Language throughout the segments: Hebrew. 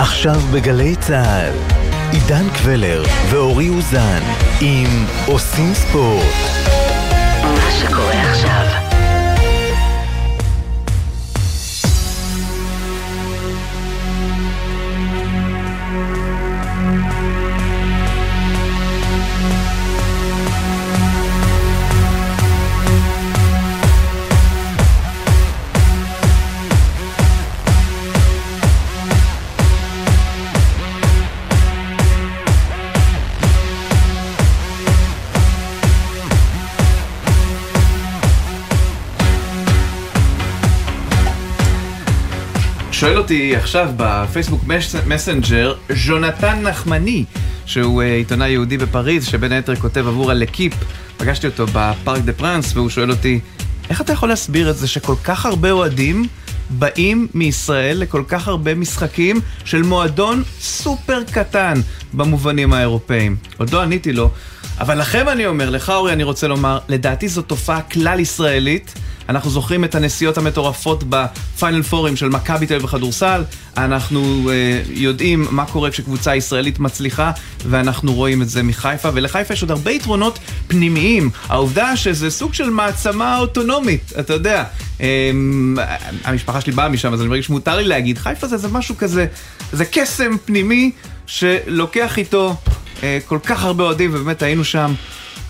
עכשיו בגלי צה"ל, עידן קבלר ואורי אוזן עם עושים ספורט. מה שקורה עכשיו שואל אותי עכשיו בפייסבוק מסנג'ר, ג'ונתן נחמני, שהוא אה, עיתונאי יהודי בפריז, שבין היתר כותב עבור הלקיפ. פגשתי אותו בפארק דה פרנס, והוא שואל אותי, איך אתה יכול להסביר את זה שכל כך הרבה אוהדים באים מישראל לכל כך הרבה משחקים של מועדון סופר קטן במובנים האירופאיים? עוד לא עניתי לו, אבל לכם אני אומר, לך אורי אני רוצה לומר, לדעתי זו תופעה כלל ישראלית. אנחנו זוכרים את הנסיעות המטורפות בפיינל פורים של מכבי תל אביב בכדורסל, אנחנו uh, יודעים מה קורה כשקבוצה ישראלית מצליחה, ואנחנו רואים את זה מחיפה, ולחיפה יש עוד הרבה יתרונות פנימיים. העובדה שזה סוג של מעצמה אוטונומית, אתה יודע. Um, המשפחה שלי באה משם, אז אני מרגיש שמותר לי להגיד, חיפה זה, זה משהו כזה, זה קסם פנימי שלוקח איתו uh, כל כך הרבה אוהדים, ובאמת היינו שם.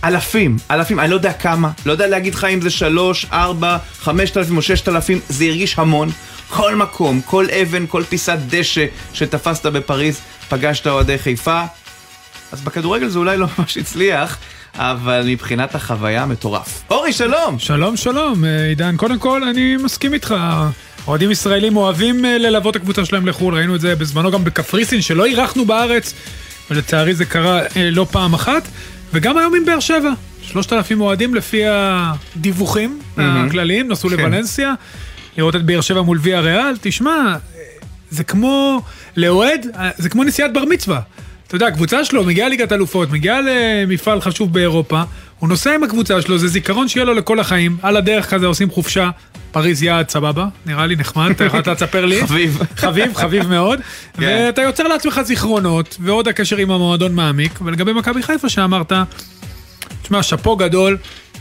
אלפים, אלפים, אני לא יודע כמה, לא יודע להגיד לך אם זה שלוש, ארבע, חמשת אלפים או ששת אלפים, זה הרגיש המון. כל מקום, כל אבן, כל פיסת דשא שתפסת בפריז, פגשת אוהדי חיפה. אז בכדורגל זה אולי לא ממש הצליח, אבל מבחינת החוויה מטורף. אורי, שלום! שלום, שלום, אה, עידן. קודם כל, אני מסכים איתך. אוהדים ישראלים אוהבים אה, ללוות את הקבוצה שלהם לחו"ל, ראינו את זה בזמנו גם בקפריסין, שלא אירחנו בארץ, ולצערי זה קרה אה, לא פעם אחת. וגם היום עם באר שבע, 3,000 אוהדים לפי הדיווחים mm-hmm. הכלליים, נסעו כן. לוולנסיה, לראות את באר שבע מול ויה ריאל, תשמע, זה כמו, לאוהד, זה כמו נסיעת בר מצווה. אתה יודע, הקבוצה שלו מגיעה ליגת אלופות, מגיעה למפעל חשוב באירופה, הוא נוסע עם הקבוצה שלו, זה זיכרון שיהיה לו לכל החיים, על הדרך כזה עושים חופשה, פריז יעד סבבה, נראה לי נחמד, אתה יכול לספר לי. חביב. חביב, חביב מאוד. כן. ואתה יוצר לעצמך זיכרונות, ועוד הקשר עם המועדון מעמיק, ולגבי מכבי חיפה שאמרת, תשמע, שאפו גדול,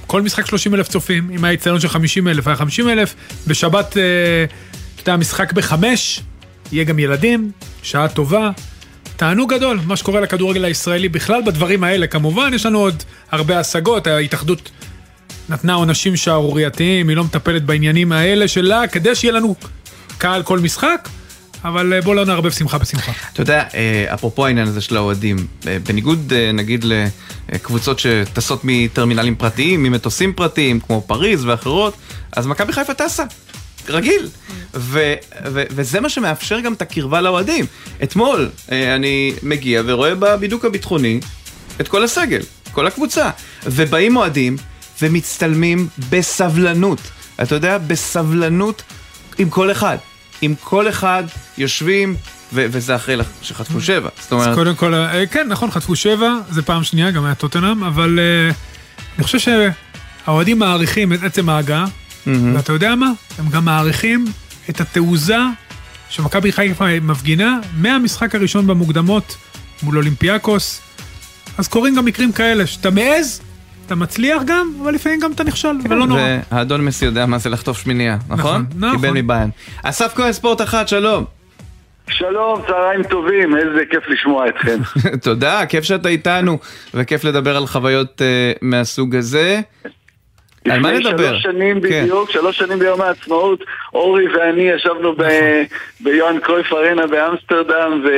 כל משחק 30 אלף צופים, אם היה יציון של 50 אלף, היה 50 אלף, בשבת, אה, אתה יודע, משחק בחמש, יהיה גם ילדים, שעה טובה. תענוג גדול, מה שקורה לכדורגל הישראלי בכלל בדברים האלה, כמובן, יש לנו עוד הרבה השגות, ההתאחדות נתנה עונשים שערורייתיים, היא לא מטפלת בעניינים האלה שלה, כדי שיהיה לנו קהל כל משחק. אבל אה, בוא לא נערבב שמחה בשמחה. אתה יודע, אה, אפרופו העניין הזה של האוהדים, אה, בניגוד נגיד לקבוצות שטסות מטרמינלים פרטיים, ממטוסים פרטיים, כמו פריז ואחרות, אז מכבי חיפה טסה. רגיל. ו- ו- וזה מה שמאפשר גם את הקרבה לאוהדים. אתמול אני מגיע ורואה בבידוק הביטחוני את כל הסגל, כל הקבוצה. ובאים אוהדים ומצטלמים בסבלנות. אתה יודע, בסבלנות עם כל אחד. עם כל אחד יושבים, ו- וזה אחרי שחטפו שבע. זאת אומרת... אז קודם כל, אה, כן, נכון, חטפו שבע, זה פעם שנייה, גם היה טוטנאם, אבל uh, אני חושב שהאוהדים מעריכים את עצם ההגעה, mm-hmm. ואתה יודע מה? הם גם מעריכים את התעוזה שמכבי חיפה מפגינה מהמשחק הראשון במוקדמות מול אולימפיאקוס. אז קורים גם מקרים כאלה, שאתה מעז, אתה מצליח גם, אבל לפעמים גם אתה נכשל, כן, ולא נורא. והאדון מסי יודע מה זה לחטוף שמינייה, נכון? נכון. נכון. קיבל מביין. אסף כהן, ספורט אחת, שלום. שלום, צהריים טובים, איזה כיף לשמוע אתכם. תודה, כיף שאתה איתנו, וכיף לדבר על חוויות uh, מהסוג הזה. על מה נדבר? לפני שלוש שנים כן. בדיוק, שלוש שנים ביום העצמאות, אורי ואני ישבנו ב... נכון. ביוהאן קרויף ארנה באמסטרדם ו...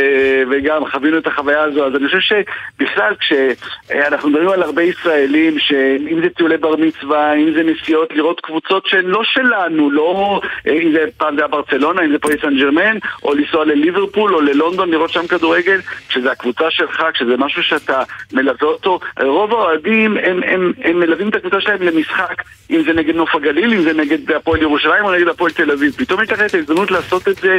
וגם חווינו את החוויה הזו. אז אני חושב שבכלל כשאנחנו מדברים על הרבה ישראלים, שאם זה טיולי בר מצווה, אם זה נסיעות לראות קבוצות שהן לא שלנו, לא אם זה פעם זה היה ברצלונה, אם זה פריס סן ג'רמן, או לנסוע לליברפול או ללונדון לראות שם כדורגל, כשזה הקבוצה שלך, כשזה משהו שאתה מלווה אותו, רוב האוהדים הם, הם, הם, הם מלווים את הקבוצה שלהם למשחק. משחק, אם זה נגד נוף הגליל, אם זה נגד הפועל ירושלים או נגד הפועל תל אביב. פתאום לך את ההזדמנות לעשות את זה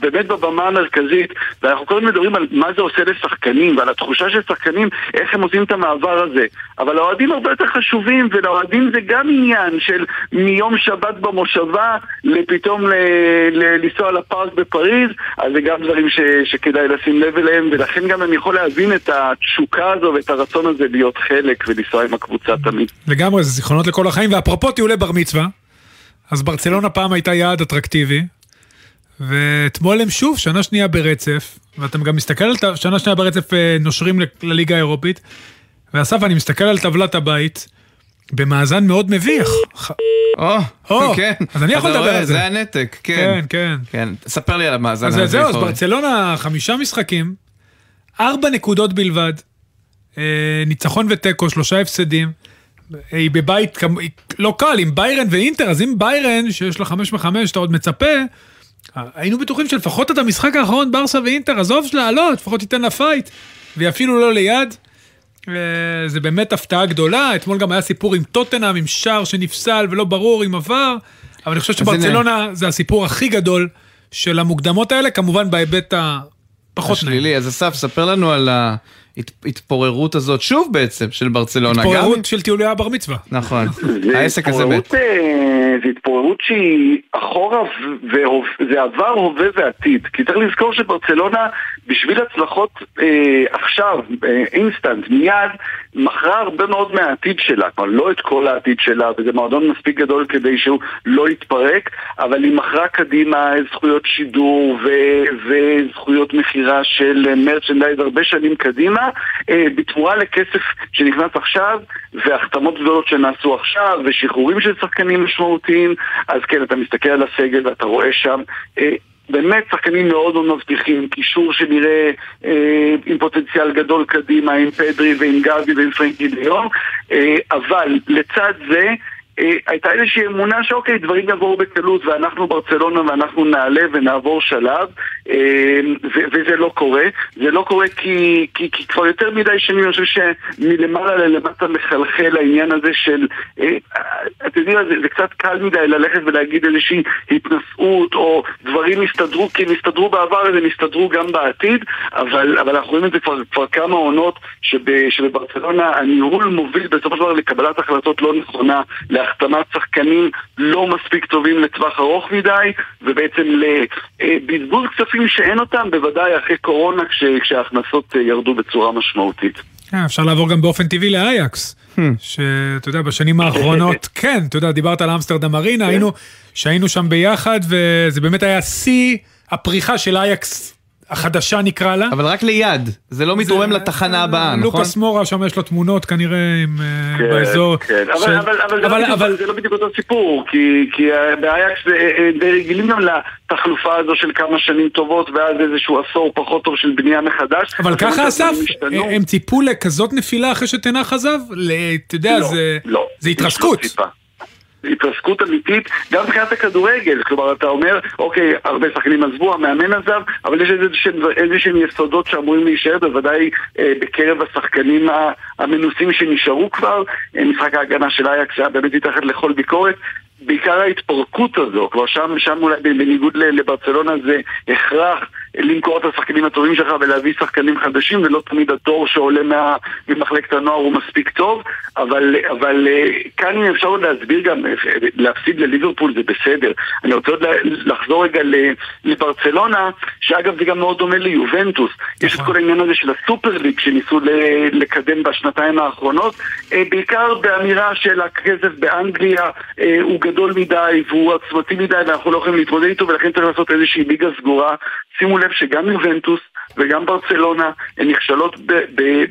באמת בבמה המרכזית, ואנחנו כל הזמן מדברים על מה זה עושה לשחקנים, ועל התחושה של שחקנים, איך הם עושים את המעבר הזה. אבל האוהדים הרבה יותר חשובים, ולאוהדים זה גם עניין של מיום שבת במושבה, לפתאום ל- ל- לנסוע לפארק בפריז, אז זה גם דברים ש- שכדאי לשים לב אליהם, ולכן גם אני יכול להבין את התשוקה הזו ואת הרצון הזה להיות חלק ולנסוע עם הקבוצה תמיד. לגמרי, זה זיכרונות לכל החיים, ואפרופו טיולי בר מצווה, אז ברצלונה פעם הייתה יעד אטרקטיבי, ואתמול הם שוב שנה שנייה ברצף, ואתה גם מסתכל על שנה שנייה ברצף אה, נושרים לליגה האירופית, ואסף, אני מסתכל על טבלת הבית, במאזן מאוד מביך. או, כן. אז אני יכול לדבר על זה. זה הנתק, כן. כן, כן. כן, ספר לי על המאזן אז. זהו, אז. ברצלונה חמישה משחקים, ארבע נקודות בלבד, אה, ניצחון ותיקו, שלושה הפסדים. היא בבית לא קל, עם ביירן ואינטר, אז עם ביירן, שיש לה חמש מחמש, אתה עוד מצפה, היינו בטוחים שלפחות את המשחק האחרון, ברסה ואינטר, עזוב לעלות, לפחות תיתן לה fight, והיא אפילו לא ליד. אה, זה באמת הפתעה גדולה, אתמול גם היה סיפור עם טוטנאם, עם שער שנפסל ולא ברור עם עבר, אבל אני חושב. שברצלונה זה הסיפור הכי גדול של המוקדמות האלה, כמובן בהיבט הפחות נעים. השלילי. אז אסף, ספר לנו על ההתפוררות הזאת, שוב בעצם, של ברצלונה. גם התפוררות של טיולי הבר מצווה. נכון. זה העסק הזה מת. אה, זה התפוררות שהיא אחורה והוב- זה עבר, הווה ועתיד. כי צריך לזכור שברצלונה, בשביל הצלחות אה, עכשיו, אה, אינסטנט, מיד, מכרה הרבה מאוד מהעתיד שלה. כלומר, לא את כל העתיד שלה, וזה מועדון מספיק גדול כדי שהוא לא יתפרק, אבל היא מכרה קדימה זכויות שידור ו- וזכויות מכירה של מרצ'נדייז הרבה שנים קדימה, אה, בתמורה לכסף שנכנס עכשיו, והחתמות גדולות שנעשו עכשיו, ושחרורים של שחקנים משמעותיים, אז כן, אתה מסתכל על הסגל ואתה רואה שם אה, באמת שחקנים מאוד מאוד מבטיחים, קישור שנראה אה, עם פוטנציאל גדול קדימה, עם פדרי ועם גבי ועם פרנקי דיון, אה, אבל לצד זה הייתה איזושהי אמונה שאוקיי, דברים יבואו בקלות ואנחנו ברצלונה ואנחנו נעלה ונעבור שלב אה, וזה לא קורה. זה לא קורה כי, כי, כי כבר יותר מדי שנים אני חושב שמלמעלה ללמטה מחלחל העניין הזה של, אה, אתה יודע, זה, זה קצת קל מדי ללכת ולהגיד איזושהי התנשאות או דברים הסתדרו כי הם הסתדרו בעבר אז הם יסתדרו גם בעתיד, אבל, אבל אנחנו רואים את זה כבר, כבר כמה עונות שב, שבברצלונה הניהול מוביל בסופו של דבר לקבלת החלטות לא נכונה, להחתמת שחקנים לא מספיק טובים לטווח ארוך מדי, ובעצם לבזבוז כספים שאין אותם, בוודאי אחרי קורונה כש, כשההכנסות אה, ירדו בצורה משמעותית. כן, אפשר לעבור גם באופן טבעי לאייקס, שאתה יודע, בשנים האחרונות, כן, אתה יודע, דיברת על אמסטרדם ארינה, היינו, שהיינו שם ביחד, וזה באמת היה שיא הפריחה של אייקס החדשה נקרא לה. אבל רק ליד, זה לא מתרומם לתחנה הבאה, נכון? לוקאס מורה, שם יש לו תמונות כנראה עם, אה, באזור. כן, אבל, של- אבל, אבל, זה, לא אבל- בדיוק, אבל- זה לא בדיוק אותו סיפור, כי, כי אה, באייקס אה, אה, די רגילים גם לתחלופה הזו של כמה שנים טובות ואז איזשהו עשור פחות טוב של בנייה מחדש. אבל אז ככה אסף. הם ציפו לכזאת נפילה אחרי שתנח עזב? ל- אתה יודע, לא, זה לא, זה התרסקות. ציפה. התרסקות אמיתית, גם מבחינת הכדורגל, כלומר אתה אומר, אוקיי, הרבה שחקנים עזבו, המאמן עזב, אבל יש איזה שהם- יסודות שאמורים להישאר, בוודאי אה, בקרב השחקנים המנוסים שנשארו כבר, אה, משחק ההגנה של אייקס היה באמת מתחת לכל ביקורת, בעיקר ההתפרקות הזו, כלומר שם, שם אולי בניגוד לברצלונה זה הכרח למכור את השחקנים הטובים שלך ולהביא שחקנים חדשים ולא תמיד התור שעולה מה, ממחלקת הנוער הוא מספיק טוב אבל, אבל אה, כאן אם אפשר עוד להסביר גם, אה, להפסיד לליברפול זה בסדר. אני רוצה עוד לחזור רגע לברצלונה שאגב זה גם מאוד דומה ליובנטוס. יש את כל העניין הזה של הסופר ליג שניסו לקדם בשנתיים האחרונות אה, בעיקר באמירה של הכסף באנגליה הוא גדול מדי והוא עוצמתי מדי ואנחנו לא יכולים להתמודד איתו ולכן צריך לעשות איזושהי ליגה סגורה. שימו לב שגם יובנטוס וגם ברצלונה הן נכשלות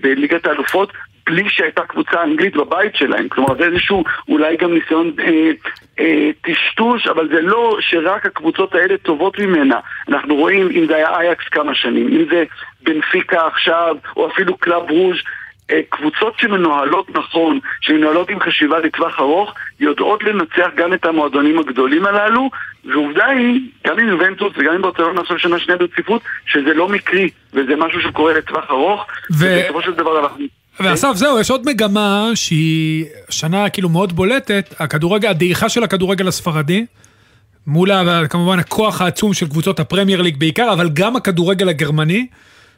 בליגת האלופות בלי שהייתה קבוצה אנגלית בבית שלהם, כלומר זה איזשהו אולי גם ניסיון אה, אה, טשטוש, אבל זה לא שרק הקבוצות האלה טובות ממנה. אנחנו רואים אם זה היה אייקס כמה שנים, אם זה בנפיקה עכשיו, או אפילו קלאב רוז' אה, קבוצות שמנוהלות נכון, שמנוהלות עם חשיבה לטווח ארוך, יודעות לנצח גם את המועדונים הגדולים הללו, ועובדה היא, גם עם יובנטוס וגם עם ברצלונה עכשיו שנה שנייה ברציפות, שזה לא מקרי, וזה משהו שקורה לטווח ארוך, ו- ובסופו של דבר אנחנו... ואסף, זהו, יש עוד מגמה שהיא שנה כאילו מאוד בולטת, הכדורגל, הדעיכה של הכדורגל הספרדי, מול כמובן הכוח העצום של קבוצות הפרמייר ליג בעיקר, אבל גם הכדורגל הגרמני,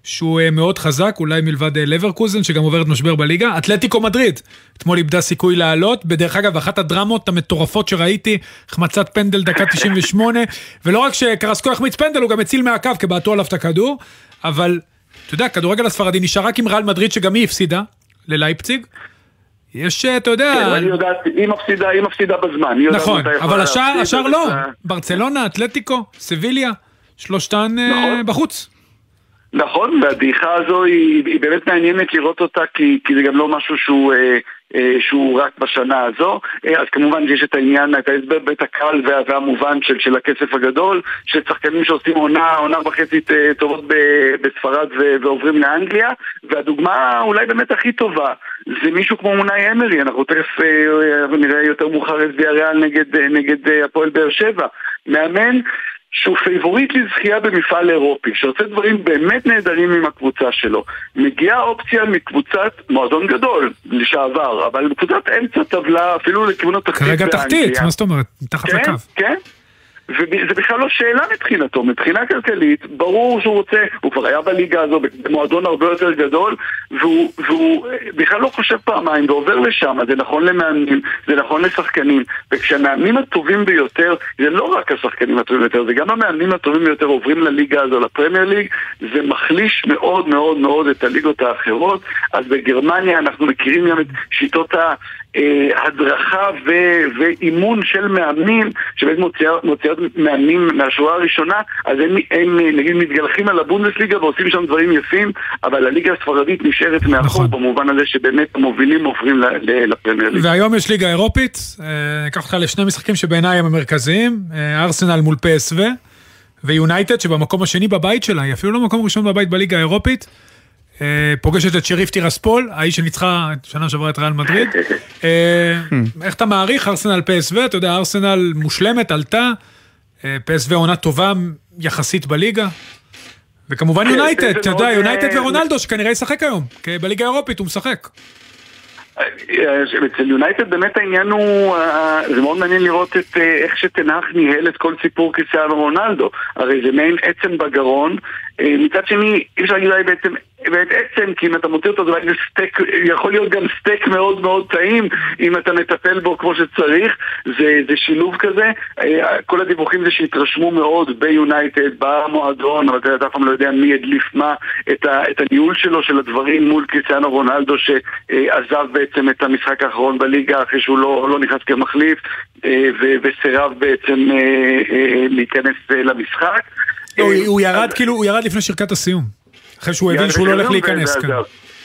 שהוא אה, מאוד חזק, אולי מלבד אה, לברקוזן, שגם עוברת משבר בליגה. אתלטיקו מדריד, אתמול איבדה סיכוי לעלות, בדרך אגב, אחת הדרמות המטורפות שראיתי, החמצת פנדל דקה 98, ולא רק שקרסקו החמיץ פנדל, הוא גם הציל מהקו, כי בעטו עליו את הכדור, אבל, אתה יודע, הכדורגל הספרדי נשאר רק עם ריאל מדריד, שגם היא הפסידה ללייפציג. יש, אה, אתה יודע... כן, אני יודעת, היא מפסידה, היא מפסידה בזמן. נכון, אבל השאר, השאר לא. ברצלונה, אתלטיקו, סביליה, שלושתן נכון. בחוץ. נכון, והדעיכה הזו היא, היא באמת מעניינת לראות אותה כי, כי זה גם לא משהו שהוא, אה, אה, שהוא רק בשנה הזו. אה, אז כמובן שיש את העניין, את ההסבר בית הקל וה, והמובן של, של הכסף הגדול, של שחקנים שעושים עונה, עונה וחצי אה, טובות ב- בספרד ו, ועוברים לאנגליה, והדוגמה אולי באמת הכי טובה זה מישהו כמו מונאי אמרי, אנחנו תכף אה, אנחנו נראה יותר מאוחר את ויאריאל נגד, אה, נגד אה, הפועל באר שבע. מאמן שהוא פייבוריט לזכייה במפעל אירופי, שעושה דברים באמת נהדרים עם הקבוצה שלו. מגיעה אופציה מקבוצת מועדון גדול, לשעבר, אבל קבוצת אמצע טבלה, אפילו לכיוון התחתית כרגע. תחתית, מה זאת אומרת? מתחת כן, לקו. כן. וזה בכלל לא שאלה מבחינתו, מבחינה כלכלית, ברור שהוא רוצה, הוא כבר היה בליגה הזו במועדון הרבה יותר גדול, והוא, והוא אה, בכלל לא חושב פעמיים ועובר לשם, זה נכון למאמנים, זה נכון לשחקנים, וכשהמאמנים הטובים ביותר, זה לא רק השחקנים הטובים ביותר, זה גם המאמנים הטובים ביותר עוברים לליגה הזו, לפרמייר ליג, זה מחליש מאוד מאוד מאוד את הליגות האחרות, אז בגרמניה אנחנו מכירים גם את שיטות ה... אה, הדרכה ו- ואימון של מאמנים, שבאמת מוציאות, מוציאות מאמנים מהשורה הראשונה, אז הם, הם נגיד מתגלחים על הבונדסליגה ועושים שם דברים יפים, אבל הליגה הספרדית נשארת מאחור נכון. במובן הזה שבאמת המובילים עוברים לפרמייר ליג. והיום יש ליגה אירופית, אה, אקח אותך לשני משחקים שבעיניי הם המרכזיים, אה, ארסנל מול פסוו, ויונייטד שבמקום השני בבית שלה, היא אפילו לא מקום ראשון בבית בליגה האירופית, פוגשת את שריף טירספול, האיש שניצחה שנה שעברה את ריאל מדריד. אה, איך אתה מעריך ארסנל פסוו, אתה יודע, ארסנל מושלמת, עלתה, אה, פסוו עונה טובה יחסית בליגה. וכמובן כן, יונייטד, זה אתה יודע, אה, יונייטד ורונלדו שכנראה ישחק היום, כי בליגה האירופית הוא משחק. אה, אצל יונייטד באמת העניין הוא, אה, זה מאוד מעניין לראות את אה, איך שטן האח ניהל את כל סיפור קריסטיאנו רונלדו. הרי זה מעין עצם בגרון. אה, מצד שני, אי אפשר להגיד אולי בעצם, באמת עצם, כי אם אתה מוציא אותו, זה אולי סטייק, יכול להיות גם סטייק מאוד מאוד טעים, אם אתה מטפל בו כמו שצריך. זה, זה שילוב כזה. אה, כל הדיווחים זה שהתרשמו מאוד ביונייטד, במועדון, אבל אתה אף פעם לא יודע מי הדליף מה, את, ה, את הניהול שלו של הדברים מול קריסטיאנו רונלדו שעזב בעצם את המשחק האחרון בליגה אחרי שהוא לא, לא נכנס כמחליף אה, וסירב בעצם להיכנס למשחק. לא, הוא- אה, הוא ירד כאילו, הוא ירד לפני שריקת הסיום. אחרי שהוא הבין שהוא לא הולך להיכנס כאן.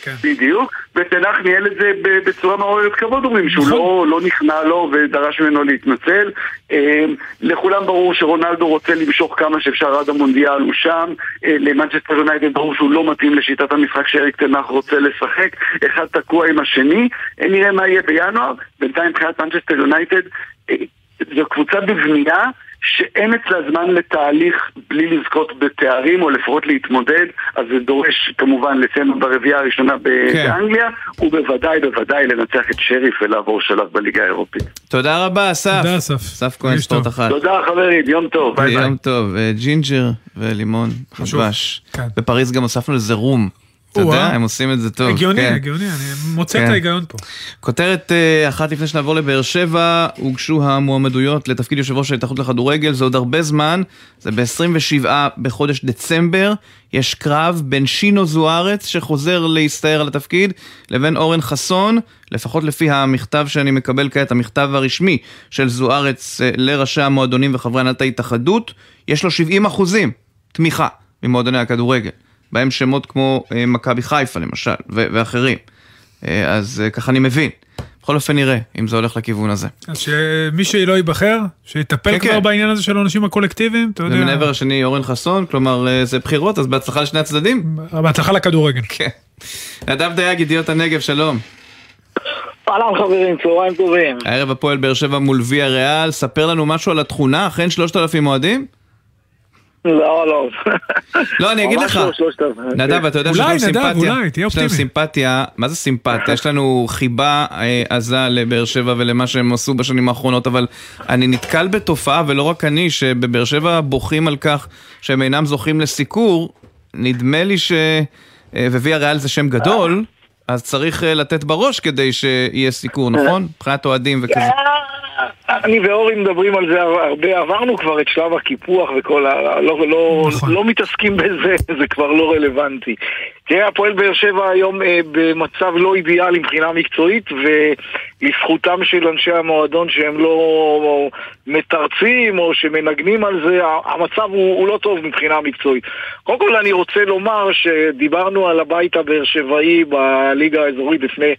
כן. בדיוק, ותנח ניהל את זה בצורה מעוררת כבוד, אומרים שהוא נכון. לא, לא נכנע לו ודרש ממנו להתנצל. אה, לכולם ברור שרונלדו רוצה למשוך כמה שאפשר עד המונדיאל, הוא שם. אה, למנצ'סטר יונייטד ברור שהוא לא מתאים לשיטת המשחק שאריק טן האח רוצה לשחק. אחד תקוע עם השני, אה, נראה מה יהיה בינואר. בינתיים מבחינת מנצ'סטר יונייטד, אה, זו קבוצה בבנייה. שאין אצלה זמן לתהליך בלי לזכות בתארים או לפחות להתמודד, אז זה דורש כמובן לסיים ברביעייה הראשונה כן. באנגליה, ובוודאי בוודאי לנצח את שריף ולעבור שלב בליגה האירופית. תודה רבה, אסף. תודה, אסף. אסף כהן, ספורט. אחת. תודה חברים, יום טוב, ביי ביי. יום טוב. אה, ג'ינג'ר ולימון, חשוב. דבש. כן. בפריז גם הוספנו לזה רום. אתה. יודע, הם עושים את זה טוב. הגיוני, כן. הגיוני, אני מוצא את כן. ההיגיון פה. כותרת אה, אחת לפני שנעבור לבאר שבע, הוגשו המועמדויות לתפקיד יושב ראש ההתאחדות לכדורגל, זה עוד הרבה זמן, זה ב-27 בחודש דצמבר, יש קרב בין שינו זוארץ, שחוזר להסתער על התפקיד, לבין אורן חסון, לפחות לפי המכתב שאני מקבל כעת, המכתב הרשמי של זוארץ אה, לראשי המועדונים וחברי הנהלת ההתאחדות, יש לו 70 אחוזים תמיכה ממועדוני הכדורגל, בהם שמות כמו אה, מכבי חיפה למשל, ו- ואחרים. אה, אז אה, ככה אני מבין. בכל אופן נראה אם זה הולך לכיוון הזה. אז שמי שלא ייבחר, שיטפל כן, כבר כן. בעניין הזה של העונשים הקולקטיביים, אתה יודע. ומעבר השני אורן חסון, כלומר זה בחירות, אז בהצלחה לשני הצדדים. בהצלחה לכדורגל. כן. נדב דייג, ידיעות הנגב, שלום. אהלן חברים, צהריים טובים. הערב הפועל באר שבע מול ויה ריאל, ספר לנו משהו על התכונה, אכן 3,000 אוהדים? לא, לא. לא, אני אגיד לך. לא. נדב, אתה יודע שיש אולי, לנו נדב, סימפתיה. אולי, תהיה יש לנו אופטימי. סימפתיה, מה זה סימפתיה? יש לנו חיבה אה, עזה לבאר שבע ולמה שהם עשו בשנים האחרונות, אבל אני נתקל בתופעה, ולא רק אני, שבבאר שבע בוכים על כך שהם אינם זוכים לסיקור. נדמה לי ש... אה, וויה ריאל זה שם גדול, אז צריך אה, לתת בראש כדי שיהיה סיקור, נכון? מבחינת אוהדים וכזה. אני ואורי מדברים על זה הרבה, עברנו כבר את שלב הקיפוח וכל ה... לא, לא, נכון. לא מתעסקים בזה, זה כבר לא רלוונטי. תראה, הפועל באר שבע היום אה, במצב לא אידיאלי מבחינה מקצועית, ולזכותם של אנשי המועדון שהם לא מתרצים או שמנגנים על זה, המצב הוא, הוא לא טוב מבחינה מקצועית. קודם כל אני רוצה לומר שדיברנו על הבית הבאר שבעי בליגה האזורית לפני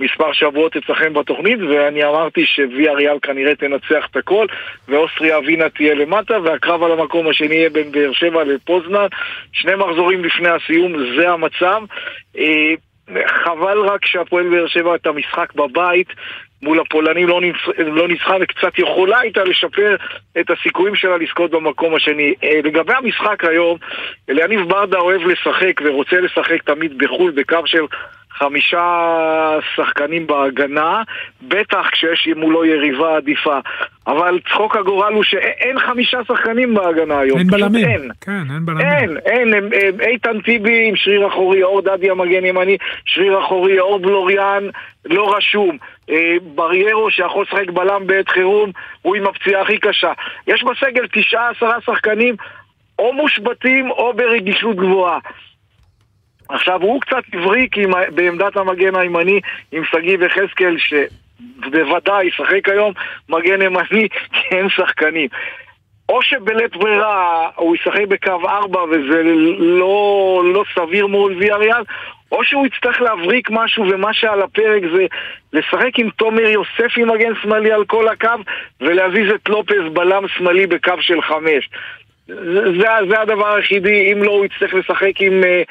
מספר שבועות אצלכם בתוכנית, ואני אמרתי שוויה ריאל כנראה תנצח את הכל, ואוסטריה ווינה תהיה למטה, והקרב על המקום השני יהיה בין באר שבע לפוזנן. שני מחזורים לפני הסיום, זה המצב. אה, חבל רק שהפועל באר שבע את המשחק בבית מול הפולנים לא, ניצח, לא ניצחה וקצת יכולה הייתה לשפר את הסיכויים שלה לזכות במקום השני. אה, לגבי המשחק היום, אליניב ברדה אוהב לשחק ורוצה לשחק תמיד בחו"ל בקו של חמישה שחקנים בהגנה, בטח כשיש מולו יריבה עדיפה. אבל צחוק הגורל הוא שאין חמישה שחקנים בהגנה היום. אין בלמים. אין. כן, אין בלמים. אין, אין, הם- הם- איתן טיבי עם שריר אחורי, אור דדי המגן ימני, שריר אחורי, אור בלוריאן, לא רשום. אה, בריירו שיכול לשחק בלם בעת חירום, הוא עם הפציעה הכי קשה. יש בסגל תשעה עשרה שחקנים, או מושבתים או ברגישות גבוהה. עכשיו, הוא קצת הבריק עם, בעמדת המגן הימני עם שגיב יחזקאל, שבוודאי ישחק היום מגן ימני, כי אין שחקנים. או שבלית ברירה הוא ישחק בקו 4 וזה לא, לא סביר מול ויה ריאל, או שהוא יצטרך להבריק משהו ומה שעל הפרק זה לשחק עם תומר יוספי מגן שמאלי על כל הקו ולהזיז את לופז בלם שמאלי בקו של 5. זה, זה, הדבר היחידי, אם לא הוא יצטרך לשחק עם אה,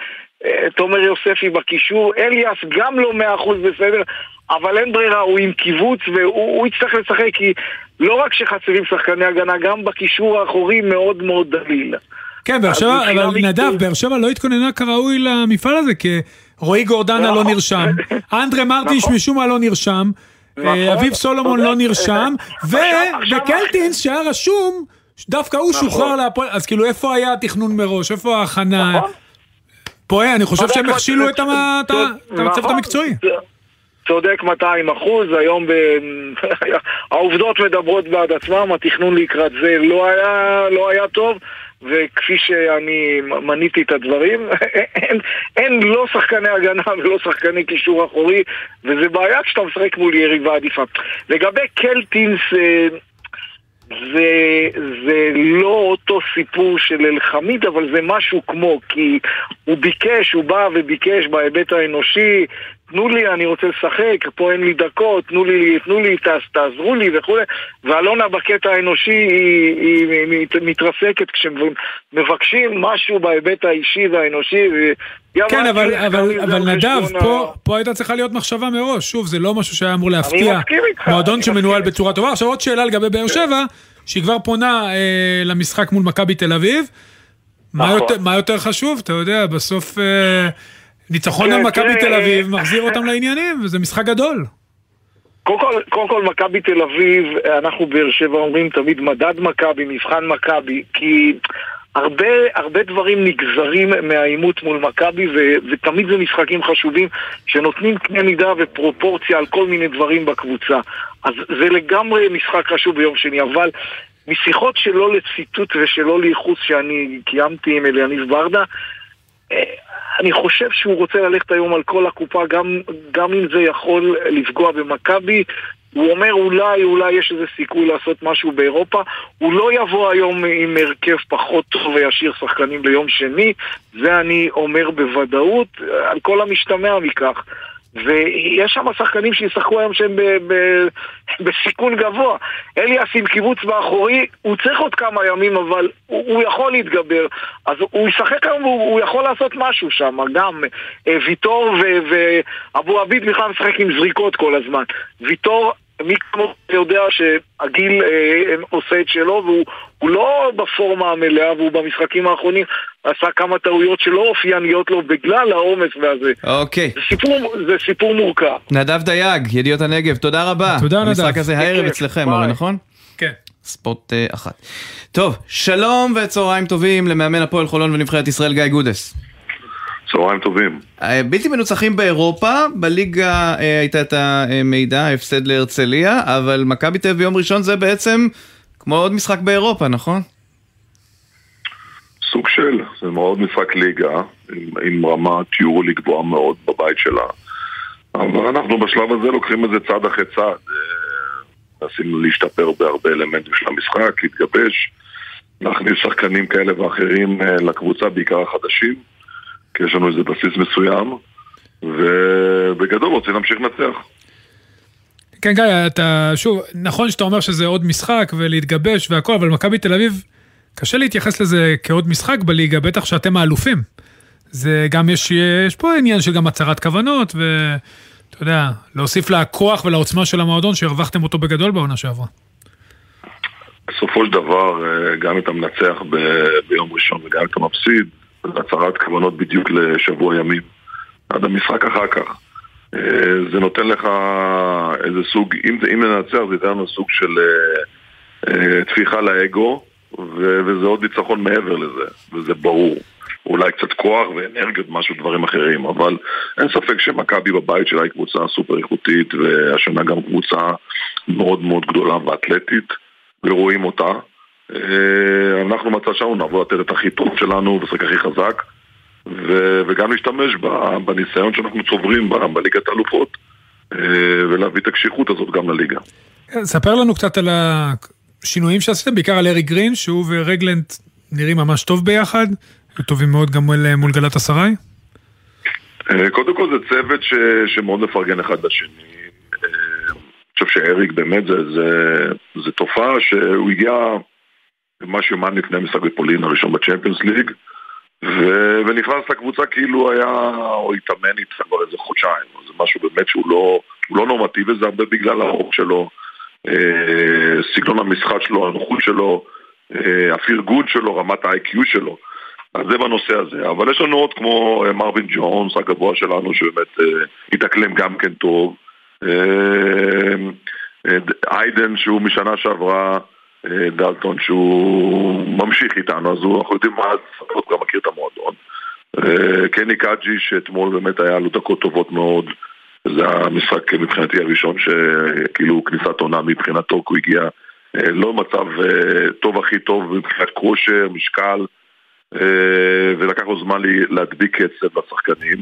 תומר יוספי בקישור, אליאס גם לא מאה אחוז בסדר, אבל אין ברירה, הוא עם קיבוץ והוא הוא יצטרך לשחק כי לא רק שחסרים שחקני הגנה, גם בקישור האחורי מאוד מאוד דליל. כן, באר שבע, אבל נדב, באר שבע לא התכוננה כראוי למפעל הזה, כי רועי גורדנה לא נכון. נרשם, אנדרה מרטיש נכון. משום מה לא נרשם, נכון. אה, אביב סולומון. לא נרשם, וקלטינס שהיה רשום, דווקא הוא נכון. שוחרר להפועל, אז כאילו איפה היה התכנון מראש, איפה ההכנה? אה, אני חושב שהם הכשילו את נכון. המקצועי. צודק 200 אחוז, היום ב... העובדות מדברות בעד עצמם, התכנון לקראת זה לא היה, לא היה טוב, וכפי שאני מניתי את הדברים, אין, אין לא שחקני הגנה ולא שחקני קישור אחורי, וזה בעיה כשאתה משחק מול יריבה עדיפה. לגבי קלטינס, אה, זה, זה לא אותו סיפור של אלחמיד, אבל זה משהו כמו, כי הוא ביקש, הוא בא וביקש בהיבט האנושי, תנו לי, אני רוצה לשחק, פה אין לי דקות, תנו לי, תנו לי, תעז, תעזרו לי וכולי, ואלונה בקטע האנושי היא, היא, היא מת- מתרסקת כשמבקשים משהו בהיבט האישי והאנושי. כן, אבל, אבל, אבל נדב, פה, פה הייתה צריכה להיות מחשבה מראש. שוב, זה לא משהו שהיה אמור להפתיע. מועדון שמנוהל. בצורה טובה. עכשיו עוד שאלה לגבי באר שבע, שהיא כבר פונה אה, למשחק מול מכבי תל אביב. מה, נכון. יותר, מה יותר חשוב? אתה יודע, בסוף אה, ניצחון על מכבי תראה, תל אביב אה, מחזיר אותם לעניינים, וזה משחק גדול. קודם כל, קודם כל מכבי תל אביב, אנחנו באר שבע אומרים תמיד מדד מכבי, מבחן מכבי, כי הרבה, הרבה דברים נגזרים מהעימות מול מכבי, ו- ותמיד זה משחקים חשובים שנותנים קנה מידה ופרופורציה על כל מיני דברים בקבוצה. אז זה לגמרי משחק חשוב ביום שני, אבל משיחות שלא לציטוט ושלא לייחוס שאני קיימתי עם אליניב ברדה, אה, אני חושב שהוא רוצה ללכת היום על כל הקופה, גם, גם אם זה יכול לפגוע במכבי. הוא אומר אולי, אולי יש איזה סיכוי לעשות משהו באירופה. הוא לא יבוא היום עם הרכב פחות טוב וישאיר שחקנים ליום שני. זה אני אומר בוודאות, על כל המשתמע מכך. ויש שם שחקנים שישחקו היום שהם ב- ב- בסיכון גבוה. אליאס עם קיבוץ באחורי, הוא צריך עוד כמה ימים, אבל הוא, הוא יכול להתגבר. אז הוא ישחק היום, הוא, הוא יכול לעשות משהו שם. גם אה, ויטור ואבו עביד בכלל משחק עם זריקות כל הזמן. ויטור מי כמו יודע שהגיל אה, עושה את שלו והוא הוא לא בפורמה המלאה והוא במשחקים האחרונים עשה כמה טעויות שלא אופייניות לו בגלל העומס והזה. אוקיי. זה סיפור, זה סיפור מורכב. נדב דייג, ידיעות הנגב, תודה רבה. תודה, נדב. המשחק הזה הערב בכיף, אצלכם. אורי, נכון? כן. ספורט אה, אחת. טוב, שלום וצהריים טובים למאמן הפועל חולון ונבחרת ישראל גיא גודס. צהריים טובים. אה, בלתי מנוצחים באירופה, בליגה אה, הייתה את המידע, ההפסד להרצליה, אבל מכבי תל אביב ביום ראשון זה בעצם כמו עוד משחק באירופה, נכון? סוג של, זה מאוד משחק ליגה, עם, עם רמת יורולי גבוהה מאוד בבית שלה. אבל אנחנו בשלב הזה לוקחים את זה צעד אחרי צעד. אה, מנסים להשתפר בהרבה אלמנטים של המשחק, להתגבש, להכניס שחקנים כאלה ואחרים אה, לקבוצה, בעיקר החדשים, כי יש לנו איזה בסיס מסוים, ובגדול רוצים להמשיך לנצח. כן, גיא, אתה, שוב, נכון שאתה אומר שזה עוד משחק ולהתגבש והכל, אבל מכבי תל אביב, קשה להתייחס לזה כעוד משחק בליגה, בטח שאתם האלופים. זה גם, יש, יש פה עניין של גם הצהרת כוונות, ואתה יודע, להוסיף לכוח ולעוצמה של המועדון שהרווחתם אותו בגדול בעונה שעברה. בסופו של דבר, אה, גם את המנצח ב- ביום ראשון וגם את המפסיד, זה הצהרת כוונות בדיוק לשבוע ימים. עד המשחק אחר כך. אה, זה נותן לך איזה סוג, אם, ננצח זה ייתן לנו סוג של אה, אה, טפיחה לאגו, וזה עוד ניצחון מעבר לזה, וזה ברור. אולי קצת כוח ואנרגיות, משהו, דברים אחרים, אבל אין ספק שמכבי בבית שלה היא קבוצה סופר איכותית, והשנה גם קבוצה מאוד מאוד גדולה ואתלטית, ורואים אותה. אה, אנחנו מצד שלנו נבוא לתת את הכי טוב שלנו, לשחק הכי חזק, ו- וגם להשתמש בניסיון שאנחנו צוברים בליגת האלופות, אה, ולהביא את הקשיחות הזאת גם לליגה. ספר לנו קצת על השינויים שעשיתם, בעיקר על אריק גרין, שהוא ורגלנד נראים ממש טוב ביחד, טובים מאוד גם מול, גלת אסריי. אה, קודם כל זה צוות ש, שמאוד מפרגן אחד לשני. אני חושב שאריק באמת זה, זה, זה תופעה שהוא הגיע ממש יומיים לפני המשחק בפולין הראשון בצ'מפיונס ליג ו, ונכנס לקבוצה כאילו היה, או התאמן איתה כבר איזה חודשיים. זה משהו באמת שהוא לא, לא נורמטיבי, זה הרבה בגלל האור שלו, אה, סגנון המשחק שלו, הנוחות שלו, אה, הפרגון שלו, רמת ה-IQ שלו. אז זה בנושא הזה, אבל יש לנו עוד כמו אה, מרווין ג'ונס הגבוה שלנו שבאמת אה, התאקלם גם כן טוב אה, אה, איידן שהוא משנה שעברה דלטון שהוא ממשיך איתנו אז הוא, אנחנו יודעים מה הוא גם מכיר את המועדון. אה, קני קאג'י שאתמול באמת היה לו דקות טובות מאוד זה המשחק מבחינתי הראשון שכאילו כניסת עונה מבחינתו כי הוא הגיע אה, לא מצב אה, טוב הכי טוב מבחינת כושר, משקל אה, ולקח לו זמן להדביק קצב לשחקנים.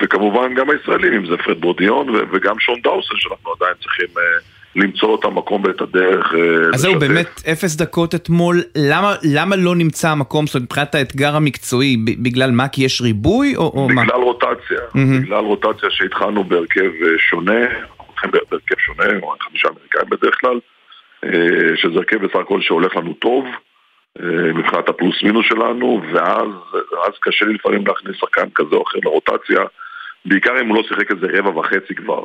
וכמובן גם הישראלים, אם זה פרד בורדיון וגם שון דאוסן שאנחנו עדיין צריכים אה, למצוא את המקום ואת הדרך אה, אז זהו. באמת אפס דקות אתמול, למה, למה לא נמצא המקום, זאת אומרת, מבחינת האתגר המקצועי, בגלל מה? כי יש ריבוי, או, או מה? בגלל רוטציה, מהמם. בגלל רוטציה שהתחלנו בהרכב אה, שונה, אנחנו הולכים בהרכב שונה, או חמישה אמריקאים בדרך כלל, אה, שזה הרכב בסך הכל שהולך לנו טוב, מבחינת הפלוס מינוס שלנו, ואז אז קשה לי לפעמים להכניס שחקן כזה או אחר לרוטציה, בעיקר אם הוא לא שיחק איזה רבע וחצי כבר.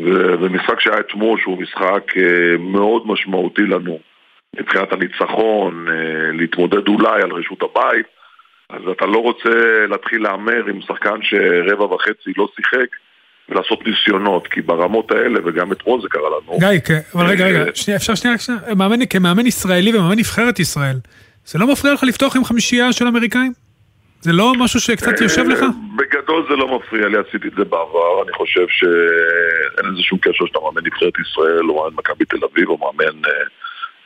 ו- ומשחק שהיה אתמול, שהוא משחק אה, מאוד משמעותי לנו, מבחינת הניצחון, אה, להתמודד אולי על רשות הבית, אז אתה לא רוצה להתחיל להמר עם שחקן שרבע וחצי לא שיחק ולעשות ניסיונות, כי ברמות האלה, וגם אתמול זה קרה לנו. גיא, כן, אבל רגע, רגע, אה, שנייה, אפשר שנייה, רק שנייה, מאמן, כמאמן ישראלי ומאמן נבחרת ישראל, זה לא מפריע לך לפתוח עם חמישייה של אמריקאים? זה לא משהו שקצת יושב לך? אה, בגדול זה לא מפריע לי, עשיתי את זה בעבר, אני חושב שאין לזה שום קשר שאתה מאמן נבחרת ישראל, או מאמן מכבי תל אביב, או מאמן אה,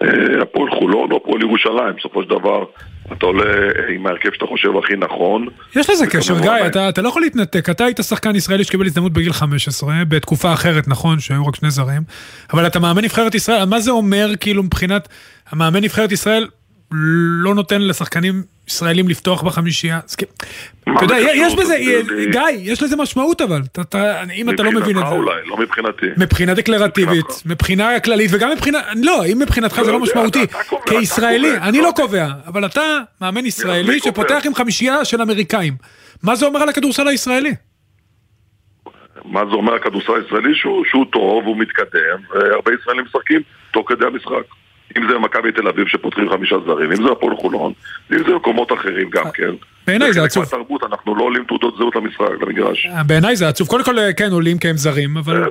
אה, הפועל חולון, או הפועל ירושלים, בסופו של דבר אתה עולה עם ההרכב שאתה חושב הכי נכון. יש לזה קשר, וכמובן- גיא, אתה, אתה לא יכול להתנתק, אתה היית שחקן ישראלי שקיבל הזדמנות בגיל 15, בתקופה אחרת, נכון, שהיו רק שני זרים, אבל אתה מאמן נבחרת ישראל, מה זה אומר, כאילו, מבחינת, המאמן נבחרת ישראל לא נותן לשחקנים ישראלים לפתוח בחמישייה? אתה יודע, יש? בזה, זה- גיא, יש לזה משמעות אבל, אם אתה לא מבין את מבחינתך זה. אולי, לא מבחינתי. מבחינה דקלרטיבית, מבחינתך. מבחינה כללית וגם מבחינה, לא, אם מבחינתך זה לא לא משמעותי, כישראלי. אני לא קובע, אבל אתה מאמן ישראלי? שפותח עם חמישייה של אמריקאים. מה זה אומר על הכדורסל הישראלי? מה זה אומר הכדורסל הישראלי? שהוא טוב, הוא מתקדם, והרבה ישראלים משחקים תוך כדי המשחק. אם זה מכבי תל אביב שפותחים חמישה זרים, אם זה הפועל חולון, אם זה מקומות אחרים גם כן. בעיניי זה חלק עצוב. מהתרבות, אנחנו לא עולים תעודות זהות למשחק, למגרש. בעיניי זה עצוב. קודם כל, כן, עולים כי הם זרים, אבל.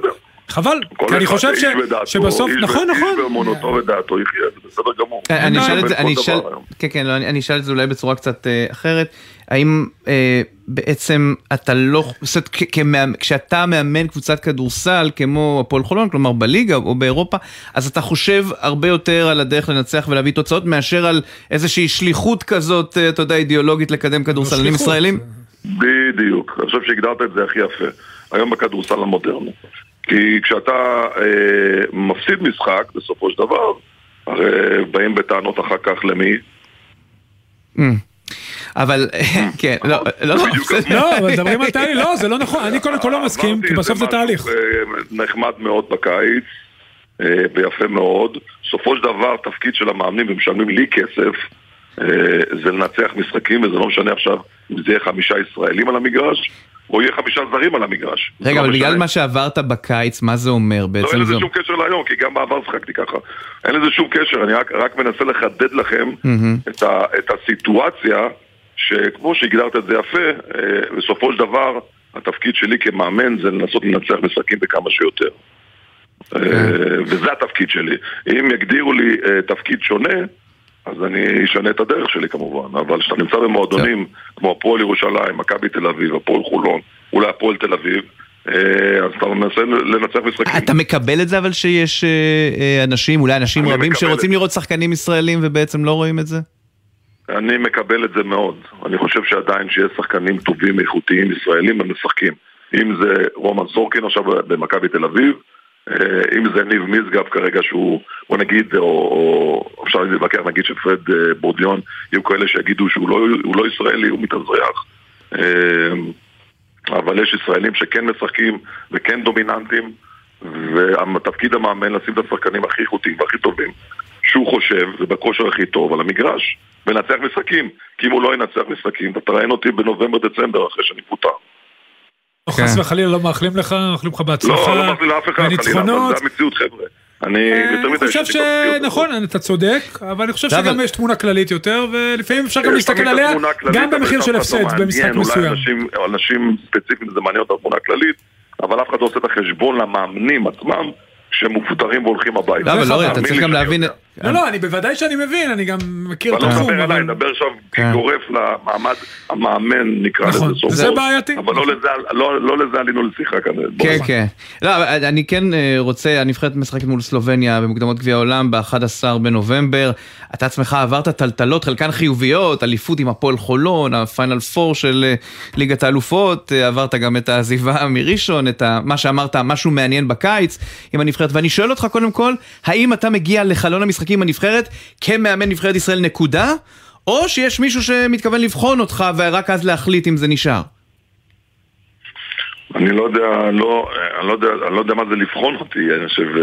חבל. כי אני חושב ש- איש ודעתו, שבסוף, איש נכון, נכון. איש באמונתו ודעתו יחיה, זה בסדר גמור. אה, אני אשאל. את זה, אני אשאל. כן, כן, לא, אני אני אשאל את זה אולי בצורה קצת אה, אחרת. האם אה, בעצם אתה לא, זאת אומרת, כ- כמאמן- כשאתה מאמן קבוצת כדורסל כמו הפועל חולון, כלומר בליגה או באירופה, אז אתה חושב הרבה יותר על הדרך לנצח ולהביא תוצאות מאשר על איזושהי שליחות כזאת, אה, אתה יודע, אידיאולוגית לקדם כדורסלנים. ישראלים? בדיוק, אני חושב שהגדרת את זה הכי יפה. היום בכדורסל המודרני. כי כשאתה אה, מפסיד משחק, בסופו של דבר, הרי באים בטענות אחר כך למי? Mm. אבל, כן, לא, לא, לא. לא, אבל מדברים על תהליך, לא, זה לא נכון, אני קודם כל לא מסכים, כי בסוף זה תהליך. אה, נחמד מאוד בקיץ, אה, ויפה מאוד. בסופו של דבר, תפקיד של המאמנים, ומשלמים לי כסף, אה, זה לנצח משחקים, וזה לא משנה עכשיו אם זה יהיה חמישה ישראלים על המגרש, או יהיה חמישה זרים על המגרש. רגע, לא אבל בגלל. מה שעברת בקיץ, מה זה אומר לא, בעצם? אין לזה זה- שום קשר להיום, כי גם בעבר שחקתי ככה. אין לזה שום קשר, אני רק, רק מנסה לחדד לכם. את, ה, את הסיטואציה, שכמו שהגדרת את זה יפה, אה, בסופו של דבר, התפקיד שלי כמאמן זה לנסות לנצח משחקים בכמה שיותר. אה, וזה התפקיד שלי. אם יגדירו לי אה, תפקיד שונה, אז אני אשנה את הדרך שלי כמובן. אבל כשאתה נמצא במועדונים כמו הפועל ירושלים, מכבי תל אביב, הפועל חולון, אולי הפועל תל אביב, אה, אז אתה מנסה לנצח משחקים. אתה מקבל את זה אבל שיש אה, אה, אנשים, אולי אנשים רבים שרוצים את. לראות שחקנים ישראלים ובעצם לא רואים את זה? אני מקבל את זה מאוד. אני חושב שעדיין שיש שחקנים טובים, איכותיים, ישראלים, הם משחקים. אם זה רומן סורקין עכשיו במכבי תל אביב, אם זה ניב משגב כרגע שהוא, בוא נגיד, או, או אפשר להתווכח, נגיד שפרד אה, בורדיון, יהיו כאלה שיגידו שהוא לא, הוא לא ישראלי, הוא מתאזרח. אה, אבל יש ישראלים שכן משחקים וכן דומיננטים, ותפקיד המאמן לשים את השחקנים הכי איכותיים והכי טובים שהוא חושב, זה בכושר הכי טוב על המגרש, ולנצח משחקים. כי אם הוא לא ינצח משחקים, אתה תראיין אותי בנובמבר-דצמבר אחרי שאני פוטר. לא, כן. חס וחלילה לא מאחלים לך, מאחלים לך לא, בהצלחה. לא מאחלים לאף אחד, חלילה, אבל. זה המציאות חבר'ה. אני אה, אני חושב. שנכון, אתה צודק, אבל אני חושב לא, שגם יש תמונה כללית יותר, ולפעמים אפשר גם להסתכל עליה גם במחיר של לא הפסד במשחק אולי מסוים. אנשים, אנשים ספציפיים זה מעניין אותם תמונה כללית, אבל אף אחד לא עושה את החשבון למאמנים עצמם שמופטרים והולכים הביתה. לא, אבל. לא, אתה צריך גם להבין... לא, לא, אני בוודאי שאני מבין, אני גם מכיר את אבל לא התחום, מדבר עליי, אבל... נדבר עכשיו כן. כגורף למעמד המאמן נקרא נכון, לזה סוף וזה סוף. בעייתי. אבל לא לזה- לא- לא עלינו לשיחה. בוא כן. כן. לא, אבל אני כן אה, רוצה, הנבחרת משחקת מול סלובניה במוקדמות גביע העולם ב-11 בנובמבר. אתה עצמך עברת טלטלות, חלקן חיוביות, אליפות עם הפועל חולון, הפיינל פור של אה, ליגת האלופות, אה, עברת גם את העזיבה מראשון, את מה שאמרת, משהו מעניין בקיץ עם הנבחרת. ואני שואל אותך קודם כל, האם אתה מגיע לחלון המשחקים עם הנבחרת כמאמן נבחרת ישראל נקודה? או שיש מישהו שמתכוון לבחון אותך ורק אז להחליט אם זה נשאר? אני לא יודע, לא, אני לא יודע, אני לא יודע מה זה לבחון אותי, אני חושב... את אם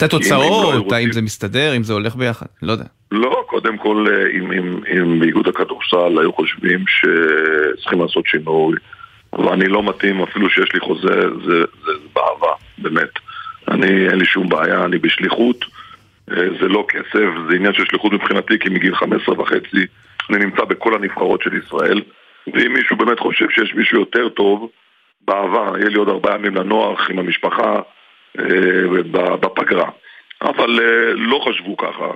לא התוצאות, רוצים- האם זה מסתדר, אם זה הולך ביחד, לא יודע. לא, קודם כל, אה, אם, אם, אם באיגוד הכדורסל היו חושבים שצריכים לעשות שינוי, ואני לא מתאים, אפילו שיש לי חוזה, זה, זה, זה באהבה, באמת. אני, אין לי שום בעיה, אני בשליחות, אה, זה לא כסף, זה עניין של שליחות מבחינתי, כי מגיל 15 וחצי אני נמצא בכל הנבחרות של ישראל, ואם מישהו באמת חושב שיש מישהו יותר טוב, בעבר, יהיה לי עוד ארבעה ימים לנוח עם המשפחה אה, בפגרה. אבל אה, לא חשבו ככה.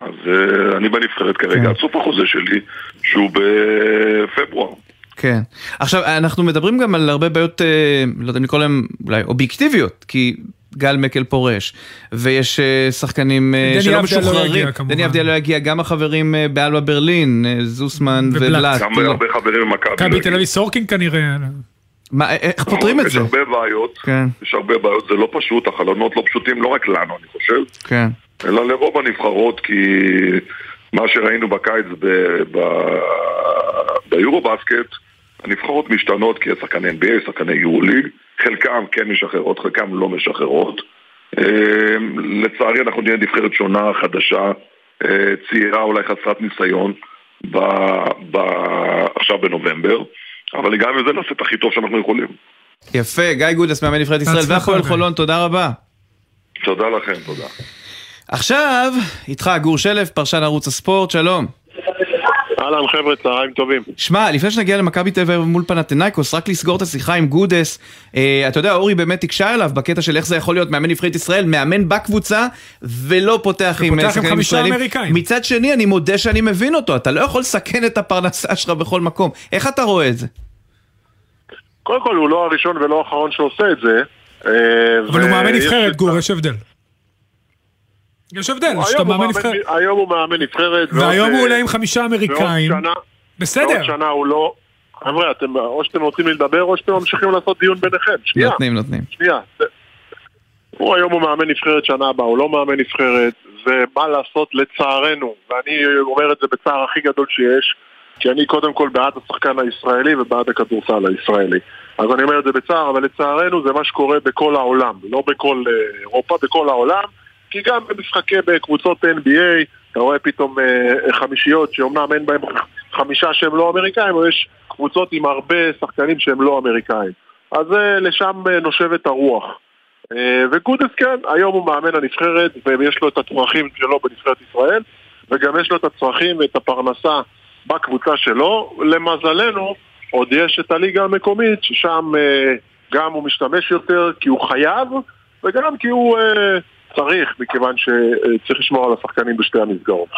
אז אה, אני בנבחרת כרגע, כן. עד סוף החוזה שלי, שהוא בפברואר. כן. עכשיו, אנחנו מדברים גם על הרבה בעיות, אה, לא יודע אם לקרוא להן אולי אובייקטיביות, כי גל מקל פורש, ויש אה, שחקנים אה, דני שלא אבדיה לא משוחררים. יגיע, כמובן. דני אבדיה לא יגיע, גם החברים אה, באלבה ברלין, אה, זוסמן ובלאט. גם לא. הרבה חברים במכבי. מכבי תל אביב סורקין כנראה. מה, אה, איך פותרים את יש זה? הרבה בעיות, כן, יש הרבה בעיות, זה לא פשוט, החלונות לא פשוטים לא רק לנו, אני חושב, כן. אלא לרוב הנבחרות, כי מה שראינו בקיץ ב- ב- ביורו בסקט, הנבחרות משתנות כי יש שחקני NBA, שחקני יורו-ליג, חלקם כן משחררות, חלקם לא משחררות. אה, לצערי אנחנו נהיה נבחרת שונה, חדשה, אה, צעירה, אולי חסרת ניסיון, ב, ב, עכשיו בנובמבר, אבל גם עם זה נעשה את הכי טוב שאנחנו יכולים. יפה, גיא גודס, מאמן נבחרת ישראל והפועל. חולון, תודה רבה. תודה לכם, תודה. עכשיו, איתך גור שלף, פרשן ערוץ הספורט, שלום. אהלן חבר'ה, צהריים טובים. שמע, לפני שנגיע למכבי תל אביב מול פנאתינייקוס, רק לסגור את השיחה עם גודס. אה, אתה יודע, אורי באמת הקשה עליו בקטע של איך זה יכול להיות מאמן נבחרת ישראל, מאמן בקבוצה, ולא פותח עם אה, עם שחקנים חמישה ישראלים. אמריקאים. מצד שני, אני מודה שאני מבין אותו, אתה לא יכול לסכן את הפרנסה שלך בכל מקום. איך אתה רואה את זה? קודם כל, הוא לא הראשון ולא האחרון שעושה את זה. אה, אבל הוא מאמן נבחרת, גור, יש הבדל. יש הבדל, שאתה מאמן נבחרת. היום הוא מאמן נבחרת. ועוד, והיום הוא אה, עולה עם חמישה אמריקאים. בסדר. ועוד שנה הוא לא... חבר'ה, אתם, או שאתם רוצים לדבר או שאתם ממשיכים לעשות דיון ביניכם. שנייה, נותנים, נותנים. שנייה. זה- הוא היום הוא מאמן נבחרת שנה הבאה, הוא לא מאמן נבחרת, ומה לעשות לצערנו, ואני אומר את זה בצער הכי גדול שיש, כי אני קודם כל בעד השחקן הישראלי ובעד הכדורסל הישראלי. אז אני אומר את זה בצער, אבל לצערנו זה מה שקורה בכל העולם, לא בכל אה, אירופה, בכל העולם, כי גם במשחקי, בקבוצות NBA, אתה רואה פתאום אה, חמישיות שאומנם אין בהם חמישה שהם לא אמריקאים, אבל יש קבוצות עם הרבה שחקנים שהם לא אמריקאים. אז אה, לשם אה, נושבת הרוח. וגודס כן, היום הוא מאמן הנבחרת ויש לו את הצרכים שלו בנבחרת ישראל וגם יש לו את הצרכים ואת הפרנסה בקבוצה שלו. למזלנו, עוד יש את הליגה המקומית ששם גם הוא משתמש יותר כי הוא חייב וגם כי הוא צריך, מכיוון שצריך לשמור על השחקנים בשתי המסגרות.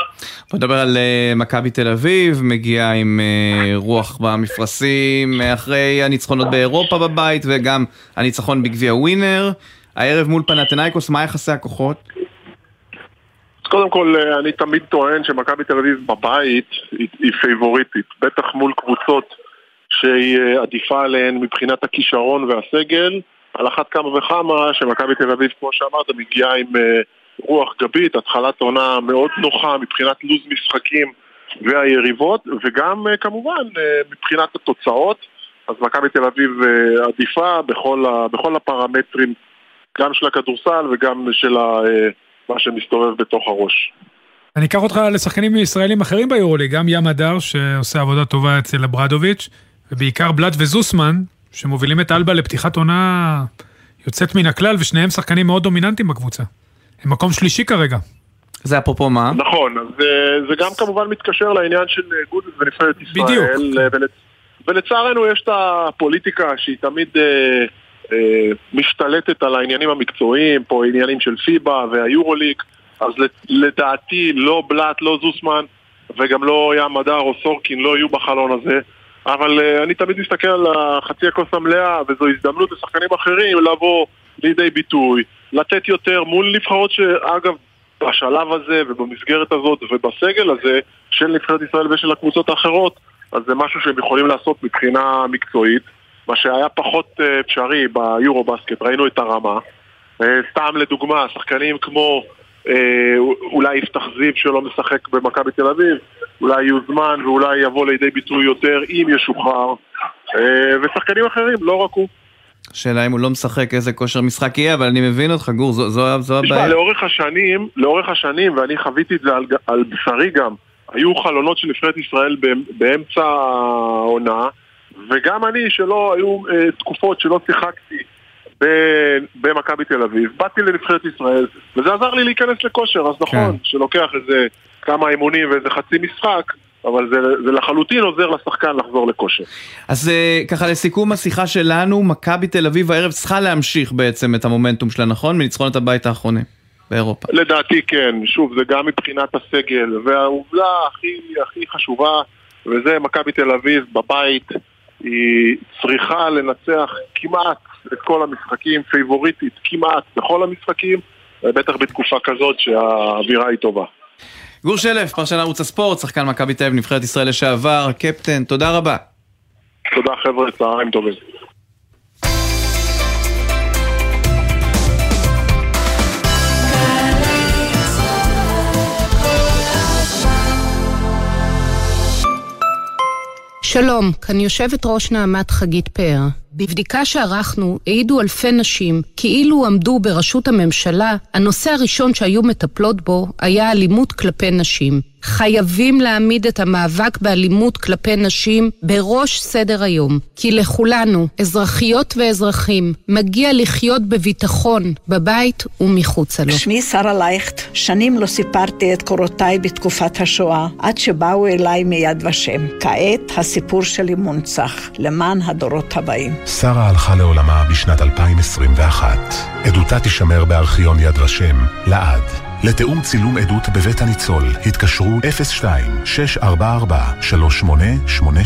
בוא נדבר על אה, מכבי תל אביב, מגיעה עם אה, רוח במפרשים, אה, אחרי הניצחונות באירופה בבית וגם הניצחון בגביע ווינר. הערב מול פנתנייקוס, מה יחסי הכוחות? אז קודם כל, אני תמיד טוען שמכבי תל אביב בבית היא, היא פייבוריטית, בטח מול קבוצות שהיא עדיפה עליהן מבחינת הכישרון והסגל, על אחת כמה וכמה שמכבי תל אביב, כמו שאמרת, מגיעה עם אה, רוח גבית, התחלת עונה מאוד נוחה מבחינת לו"ז משחקים והיריבות, וגם אה, כמובן אה, מבחינת התוצאות, אז מכבי תל אביב עדיפה בכל, ה, בכל הפרמטרים, גם של הכדורסל וגם של ה, מה שמסתובב בתוך הראש. אני אקח אותך לשחקנים ישראלים אחרים ביורוליג, גם ים הדר שעושה עבודה טובה אצל אברדוביץ', ובעיקר בלאט וזוסמן, שמובילים את אלבה לפתיחת עונה יוצאת מן הכלל, ושניהם שחקנים מאוד דומיננטיים בקבוצה. הם מקום שלישי כרגע. זה אפרופו מה? נכון, אז אה, זה גם כמובן מתקשר לעניין של אה, גודס ונבחרת ישראל. בדיוק. אה, ולצ... ולצערנו יש את הפוליטיקה שהיא תמיד אה, אה, משתלטת על העניינים המקצועיים, פה עניינים של פיבה והיורוליג, אז לדעתי לא בלאט, לא זוסמן וגם לא ים הדר או סורקין לא יהיו בחלון הזה. אבל uh, אני תמיד מסתכל על החצי הכוס המלאה, וזו הזדמנות לשחקנים אחרים לבוא לידי ביטוי, לתת יותר מול נבחרות שאגב, בשלב הזה ובמסגרת הזאת ובסגל הזה של נבחרת ישראל ושל הקבוצות האחרות, אז זה משהו שהם יכולים לעשות מבחינה מקצועית, מה שהיה פחות uh, אפשרי ביורו בסקט, ראינו את הרמה. Uh, סתם לדוגמה, שחקנים כמו אולי יפתח זיו שלא משחק במכבי תל אביב, אולי יוזמן ואולי יבוא לידי ביטוי יותר אם ישוחרר, אה, ושחקנים אחרים, לא רק הוא. שאלה אם הוא לא משחק איזה כושר משחק יהיה, אבל אני מבין אותך, גור, זו, זו, זו תשמע, הבעיה. לאורך השנים, לאורך השנים, ואני חוויתי את זה על, על בשרי גם, היו חלונות של נבחרת ישראל באמצע העונה, וגם אני, שלא היו אה, תקופות שלא שיחקתי במכבי תל אביב, באתי לנבחרת ישראל, וזה עזר לי להיכנס לכושר, אז נכון, כן. שלוקח איזה כמה אימונים ואיזה חצי משחק, אבל זה, זה לחלוטין עוזר לשחקן לחזור לכושר. אז אה, ככה לסיכום השיחה שלנו, מכבי תל אביב הערב צריכה להמשיך בעצם את המומנטום שלה, נכון? מניצחונות הבית האחרונים באירופה. לדעתי כן, שוב, זה גם מבחינת הסגל, והעובדה הכי, הכי חשובה, וזה מכבי תל אביב בבית, היא צריכה לנצח כמעט את כל המשחקים, פייבוריטית כמעט בכל המשחקים, בטח בתקופה כזאת שהאווירה היא טובה. גור שלף, פרשן ערוץ הספורט, שחקן מכבי תל אביב, נבחרת ישראל לשעבר, קפטן, תודה רבה. תודה חבר'ה, צהריים טובים. שלום, כאן יושבת ראש נעמת חגית פאר. בבדיקה שערכנו העידו אלפי נשים כאילו עמדו בראשות הממשלה, הנושא הראשון שהיו מטפלות בו היה אלימות כלפי נשים. חייבים להעמיד את המאבק באלימות כלפי נשים בראש סדר היום. כי לכולנו, אזרחיות ואזרחים, מגיע לחיות בביטחון, בבית ומחוצה לו. שמי שרה לייכט, שנים לא סיפרתי את קורותיי בתקופת השואה, עד שבאו אליי מיד ושם. כעת הסיפור שלי מונצח, למען הדורות הבאים. שרה הלכה לעולמה בשנת 2021. עדותה תישמר בארכיון יד ושם, לעד. לתיאום צילום עדות בבית הניצול, התקשרו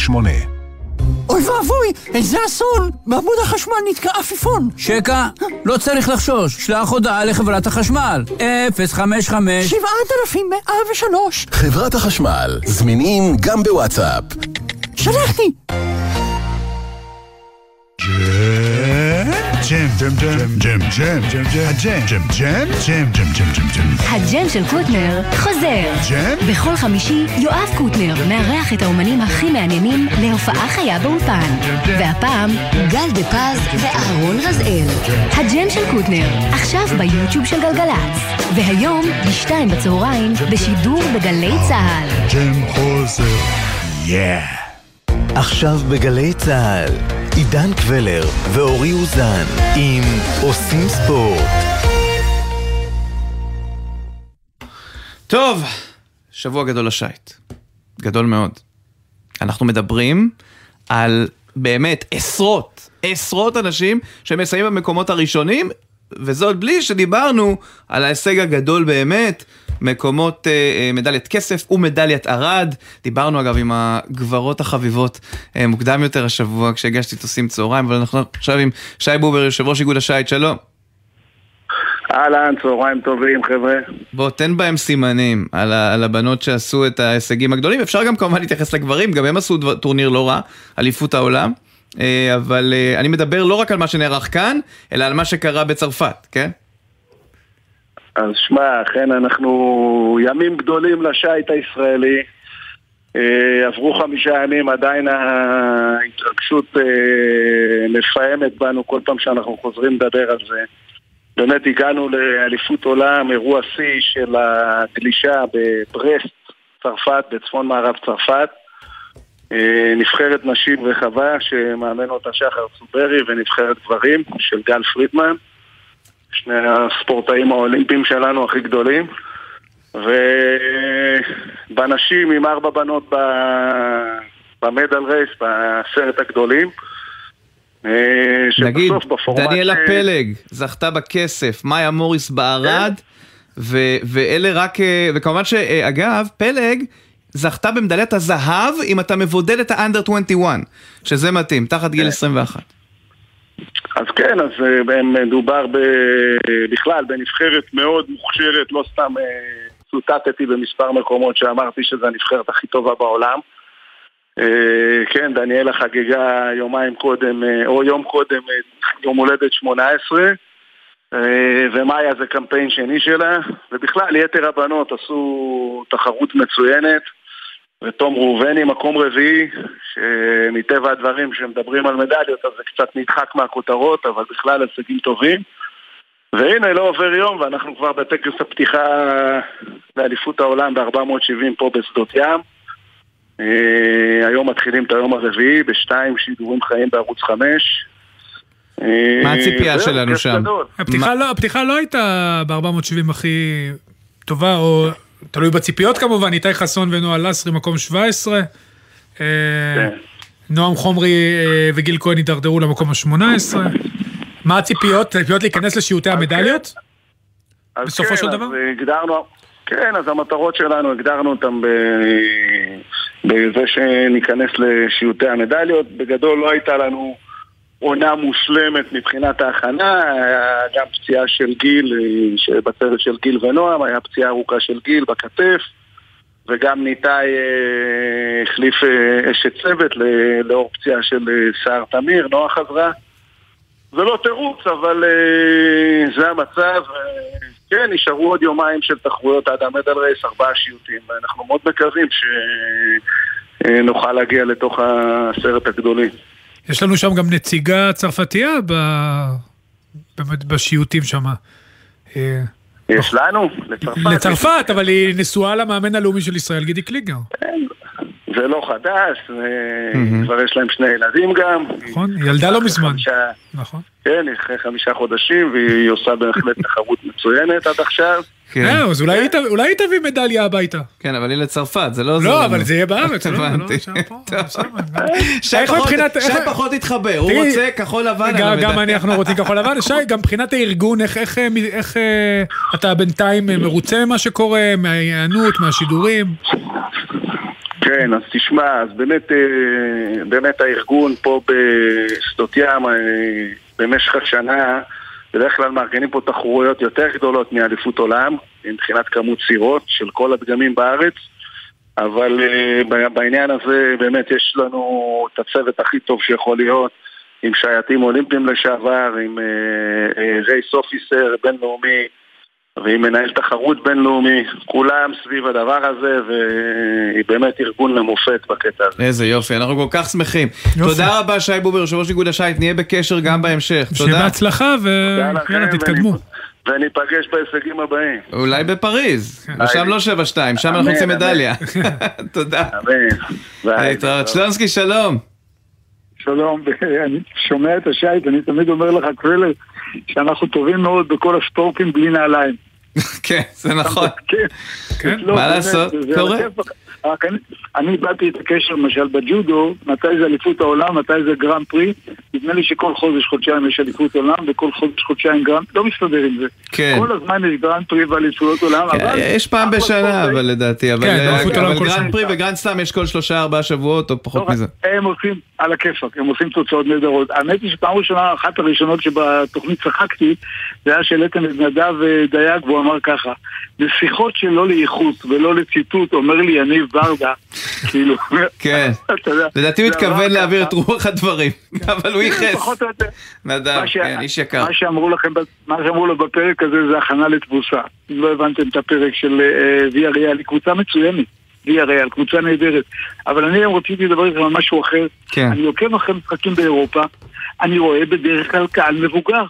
02-644-3888. אוי ואבוי, איזה אסון! בעמוד החשמל נתקע עפיפון. שקע, לא צריך לחשוש, שלח הודעה לחברת החשמל. 055 7103 חברת החשמל, זמינים גם בוואטסאפ. שלחתי! ג'ם, ג'ם, ג'ם, ג'ם, ג'ם, ג'ם, הג'ם, ג'ם, ג'ם, ג'ם, ג'ם, ג'ם, ג'ם, ג'ם. הג'ם של קוטנר חוזר. ג'ם? בכל חמישי יואב קוטנר מארח את האומנים הכי מעניינים להופעה חיה באולפן. והפעם גל דה פז ואהרון רזאל. הג'ם של קוטנר, עכשיו ביוטיוב של גלגלצ. והיום, בשתיים בצהריים, בשידור בגלי צה"ל. ג'ם חוזר. yeah. עכשיו בגלי צה"ל. עידן קבלר ואורי אוזן עם עושים ספורט. טוב, שבוע גדול לשייט. גדול מאוד. אנחנו מדברים על באמת עשרות, עשרות אנשים שמסיימים במקומות הראשונים, וזאת בלי שדיברנו על ההישג הגדול באמת, מקומות אה, אה, מדליית כסף ומדליית ארד. דיברנו אגב עם הגברות החביבות אה, מוקדם יותר השבוע כשהגשתי עושים צהריים, אבל אנחנו עכשיו עם שי בובר, יושב ראש איגוד השייט, שלום. אהלן, צהריים טובים, חבר'ה. בוא, תן בהם סימנים על, ה, על הבנות שעשו את ההישגים הגדולים. אפשר גם כמובן להתייחס לגברים, גם הם עשו דבר, טורניר לא רע, אליפות העולם. אבל אני מדבר לא רק על מה שנערך כאן, אלא על מה שקרה בצרפת, כן? אז שמע, אכן אנחנו ימים גדולים לשייט הישראלי. אה, עברו חמישה ימים, עדיין ההתרגשות אה, מפעמת בנו כל פעם שאנחנו חוזרים לדבר על זה. באמת הגענו לאליפות עולם, אירוע שיא של הגלישה בברסט, צרפת, בצפון מערב צרפת. אה, נבחרת נשים רחבה שמאמן אותה שחר צוברי ונבחרת גברים של גל פרידמן. שני הספורטאים האולימפיים שלנו הכי גדולים. ובנשים עם ארבע בנות במדל רייס, בעשרת הגדולים. אה, נגיד, בפורמט דניאלה פלג זכתה בכסף, מאיה מוריס בערד, ו- ואלה רק, אה, וכמובן שאגב, פלג זכתה במדליית הזהב אם אתה מבודד את האנדר 21, שזה מתאים, תחת גיל 21. אז כן, אז אה, מדובר ב- בכלל בנבחרת מאוד מוכשרת, לא סתם אה, צוטטתי במספר מקומות שאמרתי שזו הנבחרת הכי טובה בעולם. אה, כן, דניאלה חגגה יומיים קודם, אה, או יום קודם, אה, יום הולדת 18, אה, ומאיה זה קמפיין שני שלה, ובכלל יתר הבנות עשו תחרות מצוינת, ותום ראובני מקום רביעי, שמטבע הדברים שמדברים על מדליות אז זה קצת נדחק מהכותרות, אבל בכלל הישגים טובים. והנה, לא עובר יום ואנחנו כבר בטקס הפתיחה לאליפות העולם ב-470 פה בשדות ים. אה, היום מתחילים את היום הרביעי בשתיים שידורים חיים בערוץ חמש. אה, מה הציפייה שלנו שם? לא, הפתיחה לא הייתה ב-470 הכי טובה, או תלוי בציפיות כמובן, איתי חסון ונועה לסרי מקום 17. אה, נועם חומרי אה, וגיל כהן הידרדרו למקום ה-18. מה הציפיות? הציפיות להיכנס לשיעוטי המדליות? אז בסופו כן, של אז דבר? הגדרנו, כן, אז המטרות שלנו, הגדרנו אותן ב... בזה שניכנס לשיעוטי המדליות. בגדול לא הייתה לנו עונה מושלמת מבחינת ההכנה, גם פציעה של גיל, שבצוות של גיל ונועם, היה פציעה ארוכה של גיל בכתף, וגם ניתאי אה, החליף אה, אשת צוות לאור פציעה של אה, סער תמיר, נועה חזרה. זה לא תירוץ, אבל זה המצב. כן, נשארו עוד יומיים של תחרויות עד המדל רייס, ארבעה שיוטים, ואנחנו מאוד מקווים שנוכל להגיע לתוך העשרת הגדולים. יש לנו שם גם נציגה צרפתייה ב... באמת בשיעוטים שם. אה, יש לנו, לצרפת. לצרפת, אבל היא נשואה למאמן הלאומי של ישראל, גידי קליגר. זה לא חדש, וכבר יש להם שני ילדים גם. נכון, היא ילדה לא מזמן. נכון. כן, אחרי חמישה חודשים, והיא עושה בהחלט תחרות מצוינת עד עכשיו. כן. אה, אז אולי היא תביא מדליה הביתה. כן, אבל היא לצרפת, זה לא עוזר לא, לנו. אבל זה יהיה בארץ, לא? הבנתי. לא, פה, שם. שי פחות- התחבר, הוא רוצה כחול לבן גם- אנחנו רוצים כחול לבן. שי, גם מבחינת הארגון, איך- אה, אה, אתה בינתיים אה, מרוצה ממה שקורה, מההיענות, מהשידורים? כן, אז תשמע, אז באמת, אה, באמת הארגון פה בשדות ים אה, במשך השנה בדרך כלל מארגנים פה תחרויות יותר גדולות מאליפות עולם מבחינת כמות סירות של כל הדגמים בארץ אבל אה, בעניין הזה באמת יש לנו את הצוות הכי טוב שיכול להיות עם שייטים אולימפיים לשעבר, עם רייס אופיסר בינלאומי ועם מנהל תחרות בינלאומי, כולם סביב הדבר הזה, והיא באמת ארגון למופת בקטע הזה. איזה יופי, אנחנו כל כך שמחים. תודה רבה שי בובר, יושב ראש איגוד השייט, נהיה בקשר גם בהמשך. שיהיה תודה. בהצלחה תודה לכם, ויאללה, תתקדמו. וניפגש בהישגים הבאים. אולי בפריז, כן. ושם לא 7-2, שם אנחנו רוצים אמן. מדליה. תודה. אמן. שלונסקי, שלום. שלום, אני שומע את השייט, אני תמיד אומר לך, קרלר, שאנחנו טובים מאוד בכל הספורטים בלי נעליים. כן, זה נכון. כן, מה לעשות? קורה. אני- איבדתי את הקשר למשל בג'ודו, מתי זה אליפות העולם, מתי זה גרנד פרי, נדמה לי שכל חודש חודשיים יש אליפות עולם וכל חודש חודשיים גרנד, לא מסתדר עם זה. כן. כל הזמן יש גרנד פרי ואליפויות עולם, אבל... יש פעם בשנה, אבל לדעתי, אבל כן, גרנד. פרי וגרנד סלאם יש כל שלושה ארבעה שבועות או פחות מזה. הם עושים על הכיפאק, הם עושים תוצאות נהדרות. האמת היא שפעם ראשונה, אחת הראשונות שבתוכנית צחקתי, זה היה שהעליתם את נדב אה, דייג והוא אמר ככה, בשיחות שלא לאיכות ולא לציטוט, אומר לי יניב ברדה, כאילו, כן. לדעתי הוא התכוון להעביר. את רוח הדברים, אבל הוא ייחס. או יותר. נדב, כן, איש יקר. מה שאמרו לכם, מה שאמרו לו בפרק הזה זה הכנה לתבוסה. אם לא הבנתם את הפרק של אה, ויה ריאל, היא קבוצה מצוינת. ויה ריאל, קבוצה נהדרת. אבל אני היום רציתי לדבר איתכם על משהו אחר. כן. אני עוקב אחרי משחקים באירופה, אני רואה בדרך כלל קהל מבוגר.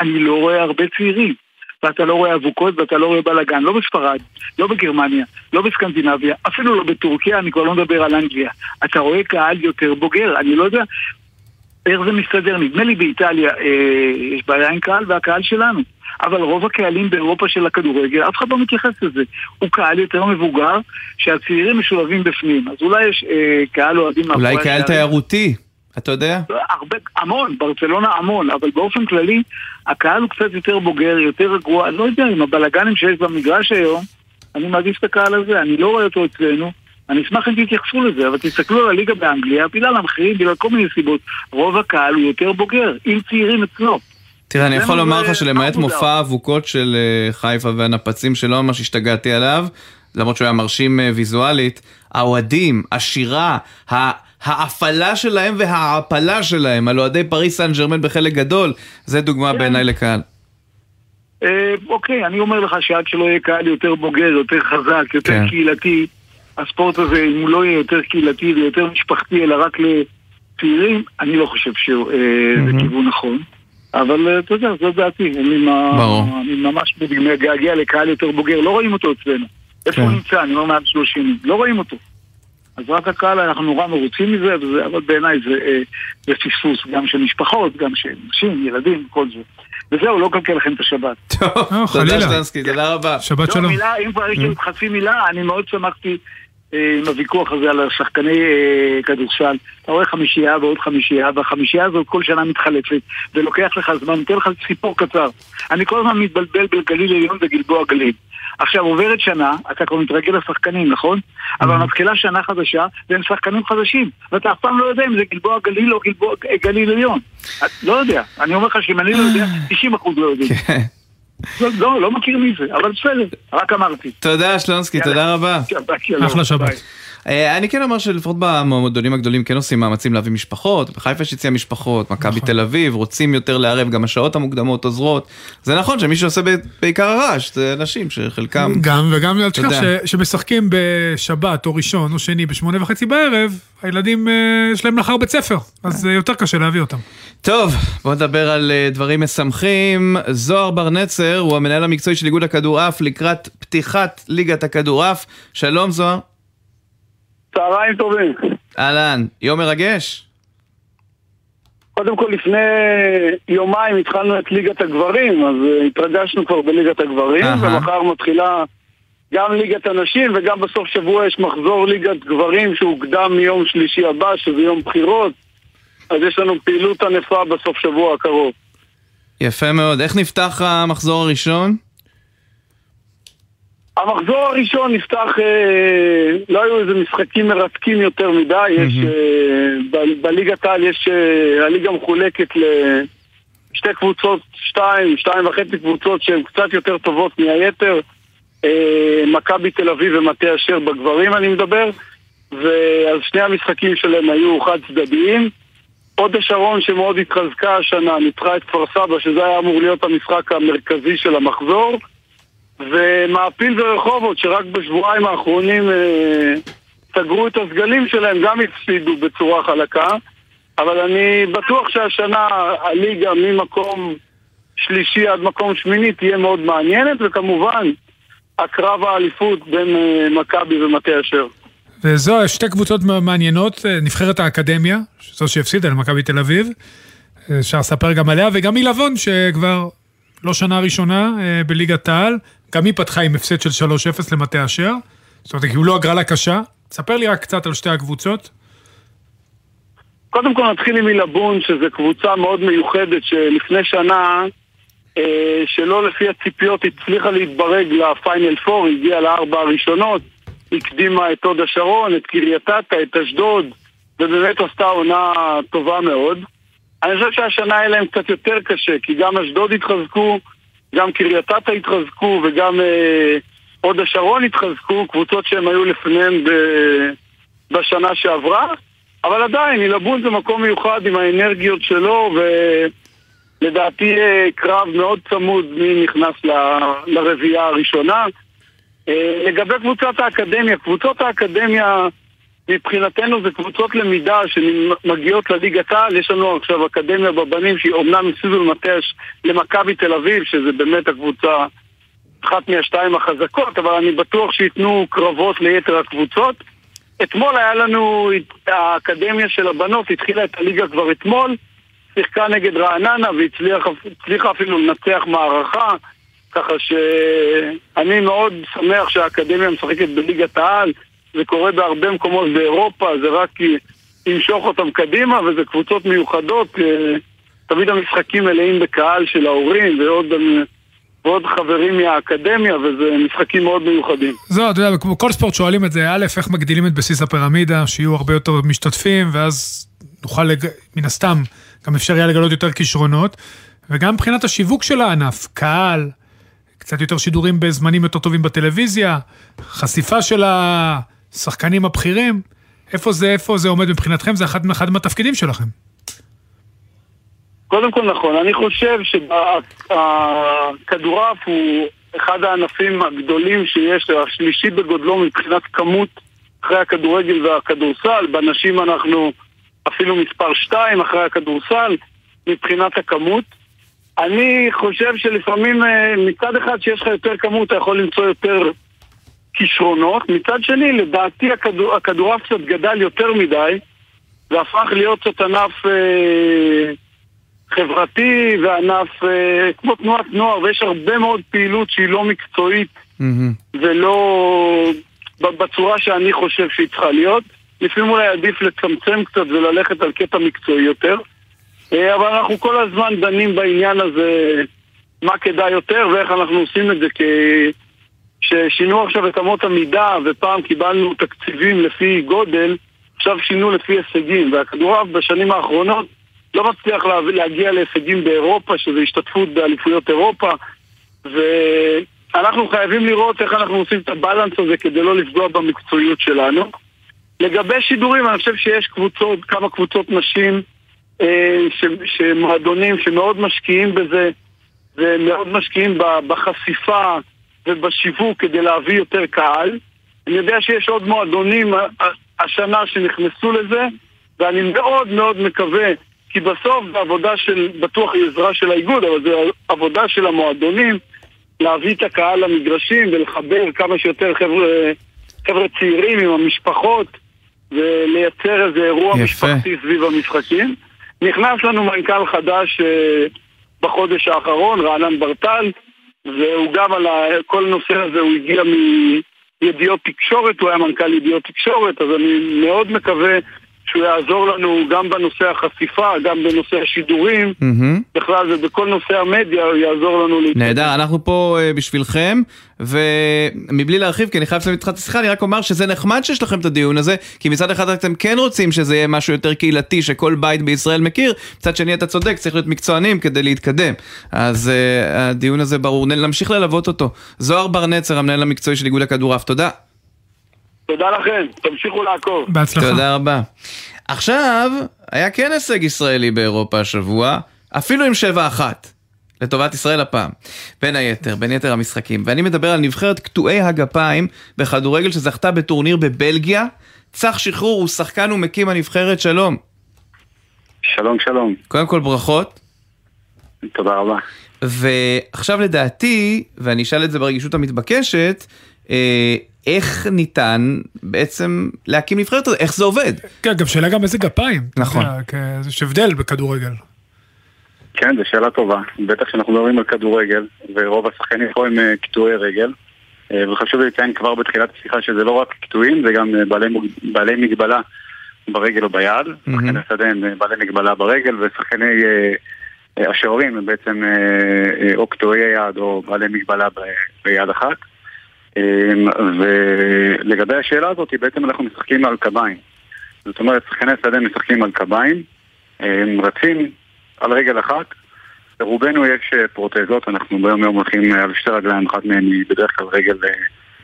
אני לא רואה הרבה צעירים. ואתה לא רואה אבוקות ואתה לא רואה בלאגן, לא בספרד, לא בגרמניה, לא בסקנדינביה, אפילו לא בטורקיה, אני כבר לא מדבר על אנגליה. אתה רואה קהל יותר בוגר, אני לא יודע איך זה מסתדר. נדמה לי באיטליה אה, יש בעיה עם קהל והקהל שלנו. אבל רוב הקהלים באירופה של הכדורגל, אף אחד לא מתייחס לזה. הוא קהל יותר מבוגר, שהצעירים משולבים בפנים. אז אולי יש אה, קהל אוהדים אולי קהל. תיירותי, אתה יודע? הרבה, המון, ברצלונה המון, אבל באופן כללי, הקהל הוא קצת יותר בוגר, יותר רגוע, אני לא יודע, עם הבלאגנים שיש במגרש היום, אני מעדיף את הקהל הזה, אני לא רואה אותו אצלנו. אני אשמח אם תתייחסו לזה, אבל תסתכלו על הליגה באנגליה, בגלל המחירים, בגלל כל מיני סיבות. רוב הקהל הוא יותר בוגר, עם צעירים אצלו. תראה, אני יכול מה- לומר לך שלמעט מוזר. מופע האבוקות של אה, חיפה והנפצים שלא ממש השתגעתי עליו, למרות שהוא היה מרשים אה, ויזואלית, האוהדים, השירה, ה- ההפעלה שלהם וההעפלה שלהם על אוהדי פריס סן ג'רמן בחלק גדול, זה דוגמה כן. בעיניי לקהל. אה, אוקיי, אני אומר לך שעד שלא יהיה קהל יותר בוגר, יותר חזק, יותר כן. קהילתי, הספורט הזה, אם הוא לא יהיה יותר קהילתי ויותר משפחתי, אלא רק לצעירים, אני לא חושב שזה כיוון נכון. אבל אה, אתה יודע, זו דעתי. אני, ממש מגעגע לקהל יותר בוגר, לא רואים אותו אצלנו. איפה הוא כן. נמצא? אני אומר מעל 30, לא רואים אותו. אז רק הקהל, אנחנו נורא מרוצים מזה, וזה, אבל בעיניי זה, אה, זה פספוס, גם של משפחות, גם של נשים, ילדים, כל זה. וזהו, לא אקלקל לכם את השבת. תודה חלילה. שטנסקי, תודה רבה. שבת לא, שלום. מילה, אם כבר יש לי חצי מילה, אני מאוד שמחתי עם הוויכוח הזה על השחקני אה, כדורסל. אתה רואה חמישייה ועוד חמישייה, והחמישייה הזאת כל שנה מתחלפת, ולוקח לך זמן, נותן לך סיפור קצר. אני כל הזמן מתבלבל בין גליל עליון וגלבוע גליל. עכשיו עוברת שנה, אתה כבר מתרגל לשחקנים, נכון? אבל מתחילה שנה חדשה, והם שחקנים חדשים, ואתה אף פעם לא יודע אם זה גלבוע גליל או גלבוע גליל עליון. לא יודע, אני אומר לך שאם אני לא יודע, 90% לא יודעים. לא, לא, לא מכיר מי זה, אבל בסדר, רק אמרתי. תודה שלונסקי, תודה רבה. אחלה שבת. אה, אני כן אומר שלפחות במועדונים הגדולים כן עושים מאמצים להביא משפחות, בחיפה יש יציאה משפחות, מכבי נכון. תל אביב, רוצים יותר לערב, גם השעות המוקדמות עוזרות. זה נכון שמי שעושה בעיקר הרעש זה אנשים שחלקם... גם, וגם אל תשכח שמשחקים בשבת או ראשון או שני בשמונה וחצי בערב, הילדים אה, יש להם מחר בית ספר, אז אה, יותר קשה להביא אותם. טוב, בואו נדבר על דברים משמחים. זוהר בר נצר הוא המנהל המקצועי של איגוד הכדורעף לקראת פתיחת ליגת הכדורעף. שלום זוהר. צהריים טובים. אהלן, יום מרגש? קודם כל, לפני יומיים התחלנו את ליגת הגברים, אז אה, התרגשנו כבר בליגת הגברים, אהה. ומחר מתחילה גם ליגת הנשים, וגם בסוף שבוע יש מחזור ליגת גברים שהוקדם מיום שלישי הבא, שזה יום בחירות, אז יש לנו פעילות ענפה בסוף שבוע הקרוב. יפה מאוד. איך נפתח המחזור הראשון? המחזור הראשון נפתח, אה, לא היו איזה משחקים מרתקים יותר מדי, יש, אה, ב- בליגת העל יש, אה, הליגה מחולקת לשתי קבוצות, שתיים, שתיים וחצי קבוצות שהן קצת יותר טובות מהיתר, אה, מכבי תל אביב ומטה אשר בגברים אני מדבר, ואז שני המשחקים שלהם היו חד צדדיים. הוד השרון שמאוד התחזקה השנה, ניצחה את כפר סבא, שזה היה אמור להיות המשחק המרכזי של המחזור. ומעפיל ורחובות, שרק בשבועיים האחרונים אה, סגרו את הסגלים שלהם, גם הפסידו בצורה חלקה. אבל אני בטוח שהשנה הליגה ממקום שלישי עד מקום שמיני תהיה מאוד מעניינת, וכמובן, הקרב האליפות בין אה, מכבי ומטה אשר. וזו שתי קבוצות מעניינות, אה, נבחרת האקדמיה, זו שהפסידה למכבי תל אביב, אפשר לספר גם עליה, וגם עילבון שכבר לא שנה ראשונה בליגת העל, גם היא פתחה עם הפסד של 3-0 למטה אשר, זאת אומרת, קיבלו הגרלה קשה. תספר לי רק קצת על שתי הקבוצות. קודם כל נתחיל עם עילבון, שזו קבוצה מאוד מיוחדת שלפני שנה, אה, שלא לפי הציפיות הצליחה להתברג לפיינל פור, הגיעה לארבע הראשונות, הקדימה את הוד השרון, את קריית אתא, את אשדוד, ובאמת עשתה עונה טובה מאוד. אני חושב שהשנה היה להם קצת יותר קשה, כי גם אשדוד התחזקו, גם קריית אתא התחזקו וגם אה, הוד השרון התחזקו, קבוצות שהם היו לפניהם ב- בשנה שעברה. אבל עדיין, עילבון זה מקום מיוחד עם האנרגיות שלו, ולדעתי אה, קרב מאוד צמוד מי נכנס ל- לרביעייה הראשונה. אה, לגבי קבוצת האקדמיה, קבוצות האקדמיה מבחינתנו זה קבוצות למידה שמגיעות לליגת העל, יש לנו עכשיו אקדמיה בבנים שהיא אומנם הפסידו למטש למכבי תל אביב, שזה באמת הקבוצה, אחת מהשתיים החזקות, אבל אני בטוח שייתנו קרבות ליתר הקבוצות. אתמול היה לנו, האקדמיה של הבנות התחילה את הליגה כבר אתמול, שיחקה נגד רעננה והצליחה אפילו לנצח מערכה, ככה שאני מאוד שמח שהאקדמיה משחקת בליגת העל, זה קורה בהרבה מקומות באירופה, זה רק ימשוך אותם קדימה, וזה קבוצות מיוחדות, אה, תמיד המשחקים מלאים בקהל של ההורים ועוד, ועוד חברים מהאקדמיה, וזה משחקים מאוד מיוחדים. זהו, אתה יודע, כמו כל ספורט שואלים את זה, א', איך מגדילים את בסיס הפירמידה, שיהיו הרבה יותר משתתפים, ואז נוכל, לג... מן הסתם, גם אפשר יהיה לגלות יותר כישרונות, וגם מבחינת השיווק של הענף, קהל, קצת יותר שידורים בזמנים יותר טובים בטלוויזיה, חשיפה של השחקנים הבכירים, איפה זה, איפה זה עומד מבחינתכם? זה אחד, אחד מהתפקידים שלכם. קודם כל נכון, אני חושב שהכדורעף הוא אחד הענפים הגדולים שיש, השלישי בגודלו מבחינת כמות אחרי הכדורגל והכדורסל, בנשים אנחנו אפילו מספר שתיים אחרי הכדורסל מבחינת הכמות. אני חושב שלפעמים אה, מצד אחד שיש לך יותר כמות אתה יכול למצוא יותר כישרונות, מצד שני לדעתי הכדור, הכדורעף קצת גדל יותר מדי והפך להיות קצת ענף אה, חברתי וענף אה, כמו תנועת נוער ויש הרבה מאוד פעילות שהיא לא מקצועית ולא ב- בצורה שאני חושב שהיא צריכה להיות. לפעמים אולי עדיף לצמצם קצת וללכת על קטע מקצועי יותר. אה, אבל אנחנו כל הזמן דנים בעניין הזה, מה כדאי יותר ואיך אנחנו עושים את זה, כי ששינו עכשיו את אמות המידה ופעם קיבלנו תקציבים לפי גודל, עכשיו שינו לפי הישגים, והכדורעף בשנים האחרונות לא מצליח לה- להגיע להישגים באירופה, שזה השתתפות באליפויות אירופה, ואנחנו חייבים לראות איך אנחנו עושים את הבלנס הזה כדי לא לפגוע במקצועיות שלנו. לגבי שידורים, אני חושב שיש קבוצות, כמה קבוצות נשים, אה, שמועדונים שמאוד משקיעים בזה, ומאוד משקיעים בחשיפה ובשיווק כדי להביא יותר קהל. אני יודע שיש עוד מועדונים השנה שנכנסו לזה, ואני מאוד מאוד מקווה, כי בסוף זו עבודה של, בטוח היא עזרה של האיגוד, אבל זו עבודה של המועדונים, להביא את הקהל למגרשים ולחבר כמה שיותר חבר'ה, חבר'ה צעירים עם המשפחות ולייצר איזה אירוע יפה. משפחתי סביב המשחקים. נכנס לנו מנכ"ל חדש אה, בחודש האחרון, רענן ברטל, והוא גם על כל הנושא הזה, הוא הגיע מידיעות תקשורת, הוא היה מנכ"ל ידיעות תקשורת, אז אני מאוד מקווה שהוא יעזור לנו גם בנושא החשיפה, גם בנושא השידורים, מהמם. בכלל ובכל נושא המדיה, הוא יעזור לנו להתקדם. נהדר, אנחנו פה אה, בשבילכם, ומבלי להרחיב, כי אני חייב לסיים איתך את השיחה, אני רק אומר שזה נחמד שיש לכם את הדיון הזה, כי מצד אחד אתם כן רוצים שזה יהיה משהו יותר קהילתי, שכל בית בישראל מכיר, מצד שני אתה צודק, צריך להיות מקצוענים כדי להתקדם. אז uh, הדיון הזה ברור, נמשיך ללוות אותו. זוהר בר נצר, המנהל המקצועי של איגוד הכדורעף, תודה. תודה לכם, תמשיכו לעקוב. בהצלחה. תודה רבה. עכשיו, היה כן הישג ישראלי באירופה השבוע, אפילו עם 7-1. לטובת ישראל הפעם. בין היתר, בין יתר המשחקים. ואני מדבר על נבחרת קטועי הגפיים בכדורגל שזכתה בטורניר בבלגיה. צח שחרור הוא שחקן ומקים הנבחרת, שלום. שלום, שלום. קודם כל ברכות. תודה רבה. ועכשיו לדעתי, ואני אשאל את זה ברגישות המתבקשת, אה, איך ניתן בעצם להקים נבחרת, איך זה עובד? כן, גם שאלה גם איזה גפיים. נכון. יש הבדל בכדורגל. כן, זו שאלה טובה. בטח שאנחנו מדברים על כדורגל, ורוב השחקנים פה הם אה, קטועי רגל. אה, וחשוב לציין כבר בתחילת השיחה שזה לא רק קטועים, זה גם אה, בעלי, בעלי מגבלה ברגל או ביד. שחקני שדה הם בעלי מגבלה ברגל, ושחקני אה, אה, השוערים הם בעצם אה, אה, או קטועי יד או בעלי מגבלה ב- ביד אחת. אה, ולגבי השאלה הזאת, בעצם אנחנו משחקים על קביים. זאת אומרת, שחקני שדה משחקים על קביים, הם רצים על רגל אחת. לרובנו יש אה, פרוטזות, אנחנו ביום יום הולכים אה, על שתי רגליים, אחת מהן היא בדרך כלל רגל אה,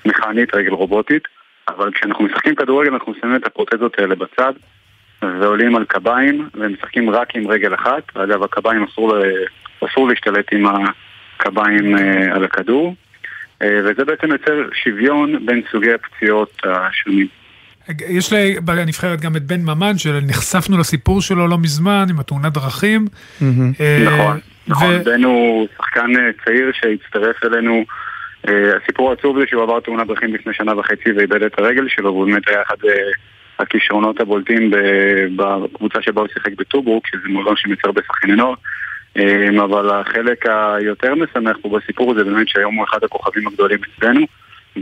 מכנית, רגל רובוטית, אבל כשאנחנו משחקים כדורגל אנחנו שמים את הפרוטזות האלה בצד ועולים על קביים ומשחקים רק עם רגל אחת. אגב, הקביים אסור, אסור להשתלט עם הקביים על הכדור, וזה בעצם יוצר שוויון בין סוגי הפציעות השונים. יש לי בנבחרת גם את בן ממן, שנחשפנו לסיפור שלו לא מזמן, עם התאונת דרכים. אה, נכון, נכון. בן הוא שחקן אה, צעיר שהצטרף אלינו. אה, הסיפור העצוב זה שהוא עבר תאונת דרכים לפני שנה וחצי ואיבד את הרגל שלו, והוא באמת היה אחד אה, הכישרונות הבולטים בקבוצה שבה הוא שיחק בטוברוק, שזה מועדון שמייצר בשחקני נוער. אה, אבל החלק היותר משמח פה בסיפור זה באמת שהיום הוא אחד הכוכבים הגדולים אצלנו.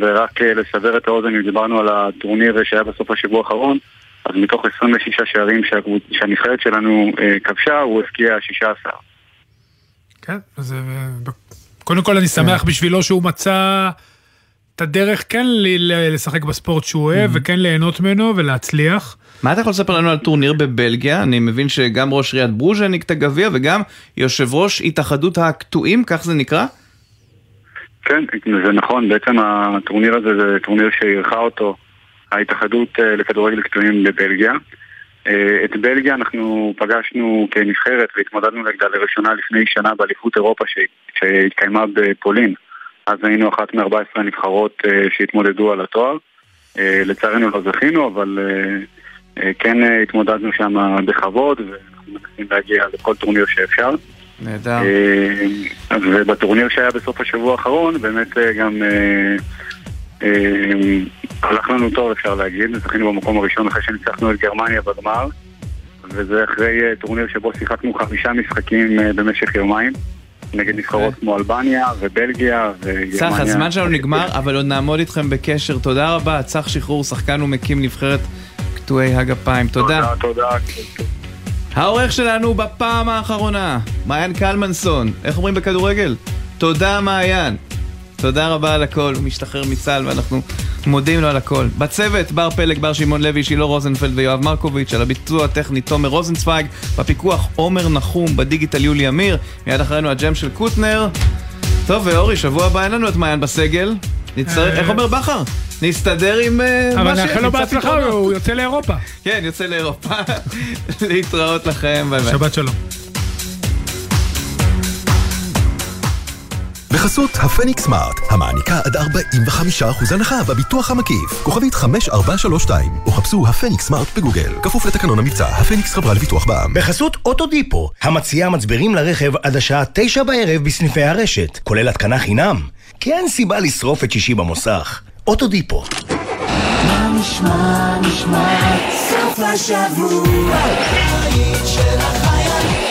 ורק אה, לסבר את האוזן, אם דיברנו על הטורניר שהיה בסוף השבוע האחרון, אז מתוך 26 שערים שהקבוצ- שהנבחרת שלנו אה, כבשה, הוא הבקיע 16. כן, אז אה, קודם כל אני שמח בשבילו שהוא מצא את הדרך כן לשחק בספורט שהוא אוהב, וכן ליהנות ממנו ולהצליח. מה אתה יכול לספר לנו על טורניר בבלגיה? אני מבין שגם ראש עיריית ברוז' העניק את הגביע וגם יושב ראש התאחדות הקטועים, כך זה נקרא? כן, זה נכון, בעצם הטורניר הזה זה טורניר שאירחה אותו ההתאחדות אה, לכדורגל קטועים בבלגיה. אה, את בלגיה אנחנו פגשנו כנבחרת והתמודדנו נגדה לראשונה לפני שנה באליפות אירופה שהתקיימה בפולין. אז היינו אחת מ-14 הנבחרות אה, שהתמודדו על התואר. לצערנו לא זכינו, אבל כן אה, התמודדנו שם בכבוד ואנחנו מנסים להגיע לכל טורניר שאפשר. נהדר. אה, ובטורניר שהיה בסוף השבוע האחרון, באמת אה, גם אה, אה, הלך לנו טוב אפשר להגיד, זכינו במקום הראשון אחרי שניצחנו את גרמניה בגמר וזה אחרי אה, טורניר שבו שיחקנו חמישה משחקים אה, במשך יומיים נגד נבחרות כמו אלבניה ובלגיה וגרמניה. צח, הזמן שלנו נגמר, אבל עוד נעמוד איתכם בקשר. תודה רבה, צח שחרור, שחקן ומקים נבחרת קטועי הגפיים. תודה. תודה. העורך שלנו בפעם האחרונה, מעיין קלמנסון. איך אומרים בכדורגל? תודה מעיין. תודה רבה על הכל, הוא משתחרר מצה"ל ואנחנו מודים לו על הכל. בצוות, בר פלג, בר שמעון לוי, שילה רוזנפלד ויואב מרקוביץ', על הביצוע הטכני תומר רוזנצוויג, בפיקוח עומר נחום, בדיגיטל יולי אמיר, מיד אחרינו הג'ם של קוטנר. טוב, ואורי, שבוע הבא אין לנו את מעיין בסגל. נצטרך, אה, איך אומר בכר? נסתדר עם אה, מה אבל שיש, נאחל לו בהצלחה. הוא יוצא לאירופה. כן, יוצא לאירופה. להתראות לכם, ביי ביי. שבת שלום. בחסות הפניקס סמארט, המעניקה עד 45% הנחה בביטוח המקיף. כוכבית 5432, או חפשו הפניקס סמארט בגוגל. כפוף לתקנון המבצע, הפניקס חברה לביטוח בע"מ. בחסות אוטודיפו, המציעה מצברים לרכב עד השעה תשע בערב בסניפי הרשת, כולל התקנה חינם. כי אין סיבה לשרוף את שישי במוסך. אוטודיפו. מה נשמע, נשמע, סוף השבוע, הבית של החיילים.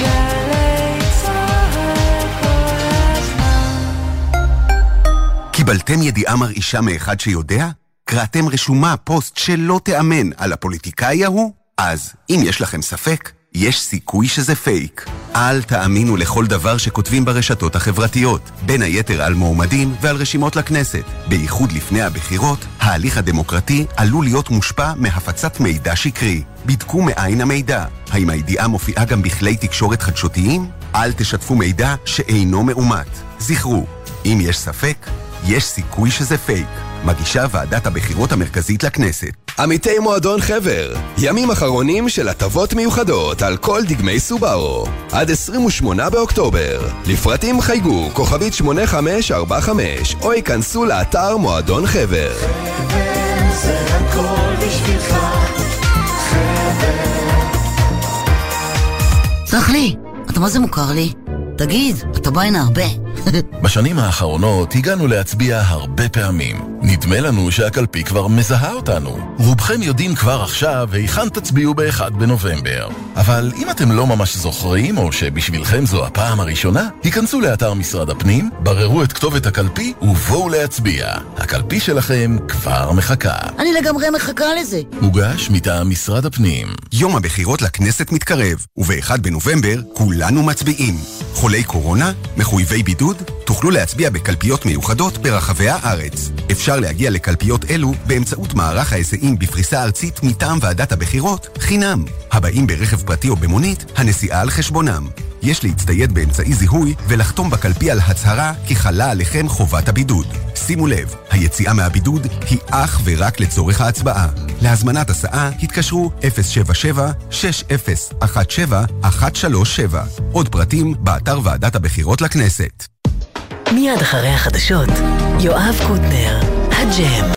גלי צהל כל הזמן. קיבלתם ידיעה מרעישה מאחד שיודע? קראתם רשומה פוסט שלא תיאמן על הפוליטיקאי ההוא? אז, אם יש לכם ספק, יש סיכוי שזה פייק. אל תאמינו לכל דבר שכותבים ברשתות החברתיות, בין היתר על מועמדים ועל רשימות לכנסת. בייחוד לפני הבחירות, ההליך הדמוקרטי עלול להיות מושפע מהפצת מידע שקרי. בדקו מאין המידע. האם הידיעה מופיעה גם בכלי תקשורת חדשותיים? אל תשתפו מידע שאינו מאומת. זכרו, אם יש ספק, יש סיכוי שזה פייק. מגישה ועדת הבחירות המרכזית לכנסת. עמיתי מועדון חבר, ימים אחרונים של הטבות מיוחדות על כל דגמי סובארו. עד 28 באוקטובר. לפרטים חייגו כוכבית 8545 או ייכנסו לאתר מועדון חבר. זה הכל בשבילך, סלח לי, אתה מה זה מוכר לי? תגיד, אתה בא הנה הרבה. בשנים האחרונות הגענו להצביע הרבה פעמים. נדמה לנו שהקלפי כבר מזהה אותנו. רובכם יודעים כבר עכשיו היכן תצביעו ב-1 בנובמבר. אבל אם אתם לא ממש זוכרים, או שבשבילכם זו הפעם הראשונה, היכנסו לאתר משרד הפנים, בררו את כתובת הקלפי ובואו להצביע. הקלפי שלכם כבר מחכה. אני לגמרי מחכה לזה. מוגש מטעם משרד הפנים. יום הבחירות לכנסת מתקרב, וב-1 בנובמבר כולנו מצביעים. חולי קורונה? מחויבי בידוד? תוכלו להצביע בקלפיות מיוחדות ברחבי הארץ. אפשר להגיע לקלפיות אלו באמצעות מערך ההיסעים בפריסה ארצית מטעם ועדת הבחירות, חינם. הבאים ברכב פרטי או במונית, הנסיעה על חשבונם. יש להצטייד באמצעי זיהוי ולחתום בקלפי על הצהרה כי חלה עליכם חובת הבידוד. שימו לב, היציאה מהבידוד היא אך ורק לצורך ההצבעה. להזמנת הסעה התקשרו 077-6017-137. עוד פרטים באתר ועדת הבחירות לכנסת. מיד אחרי החדשות, יואב קוטנר, הג'ם.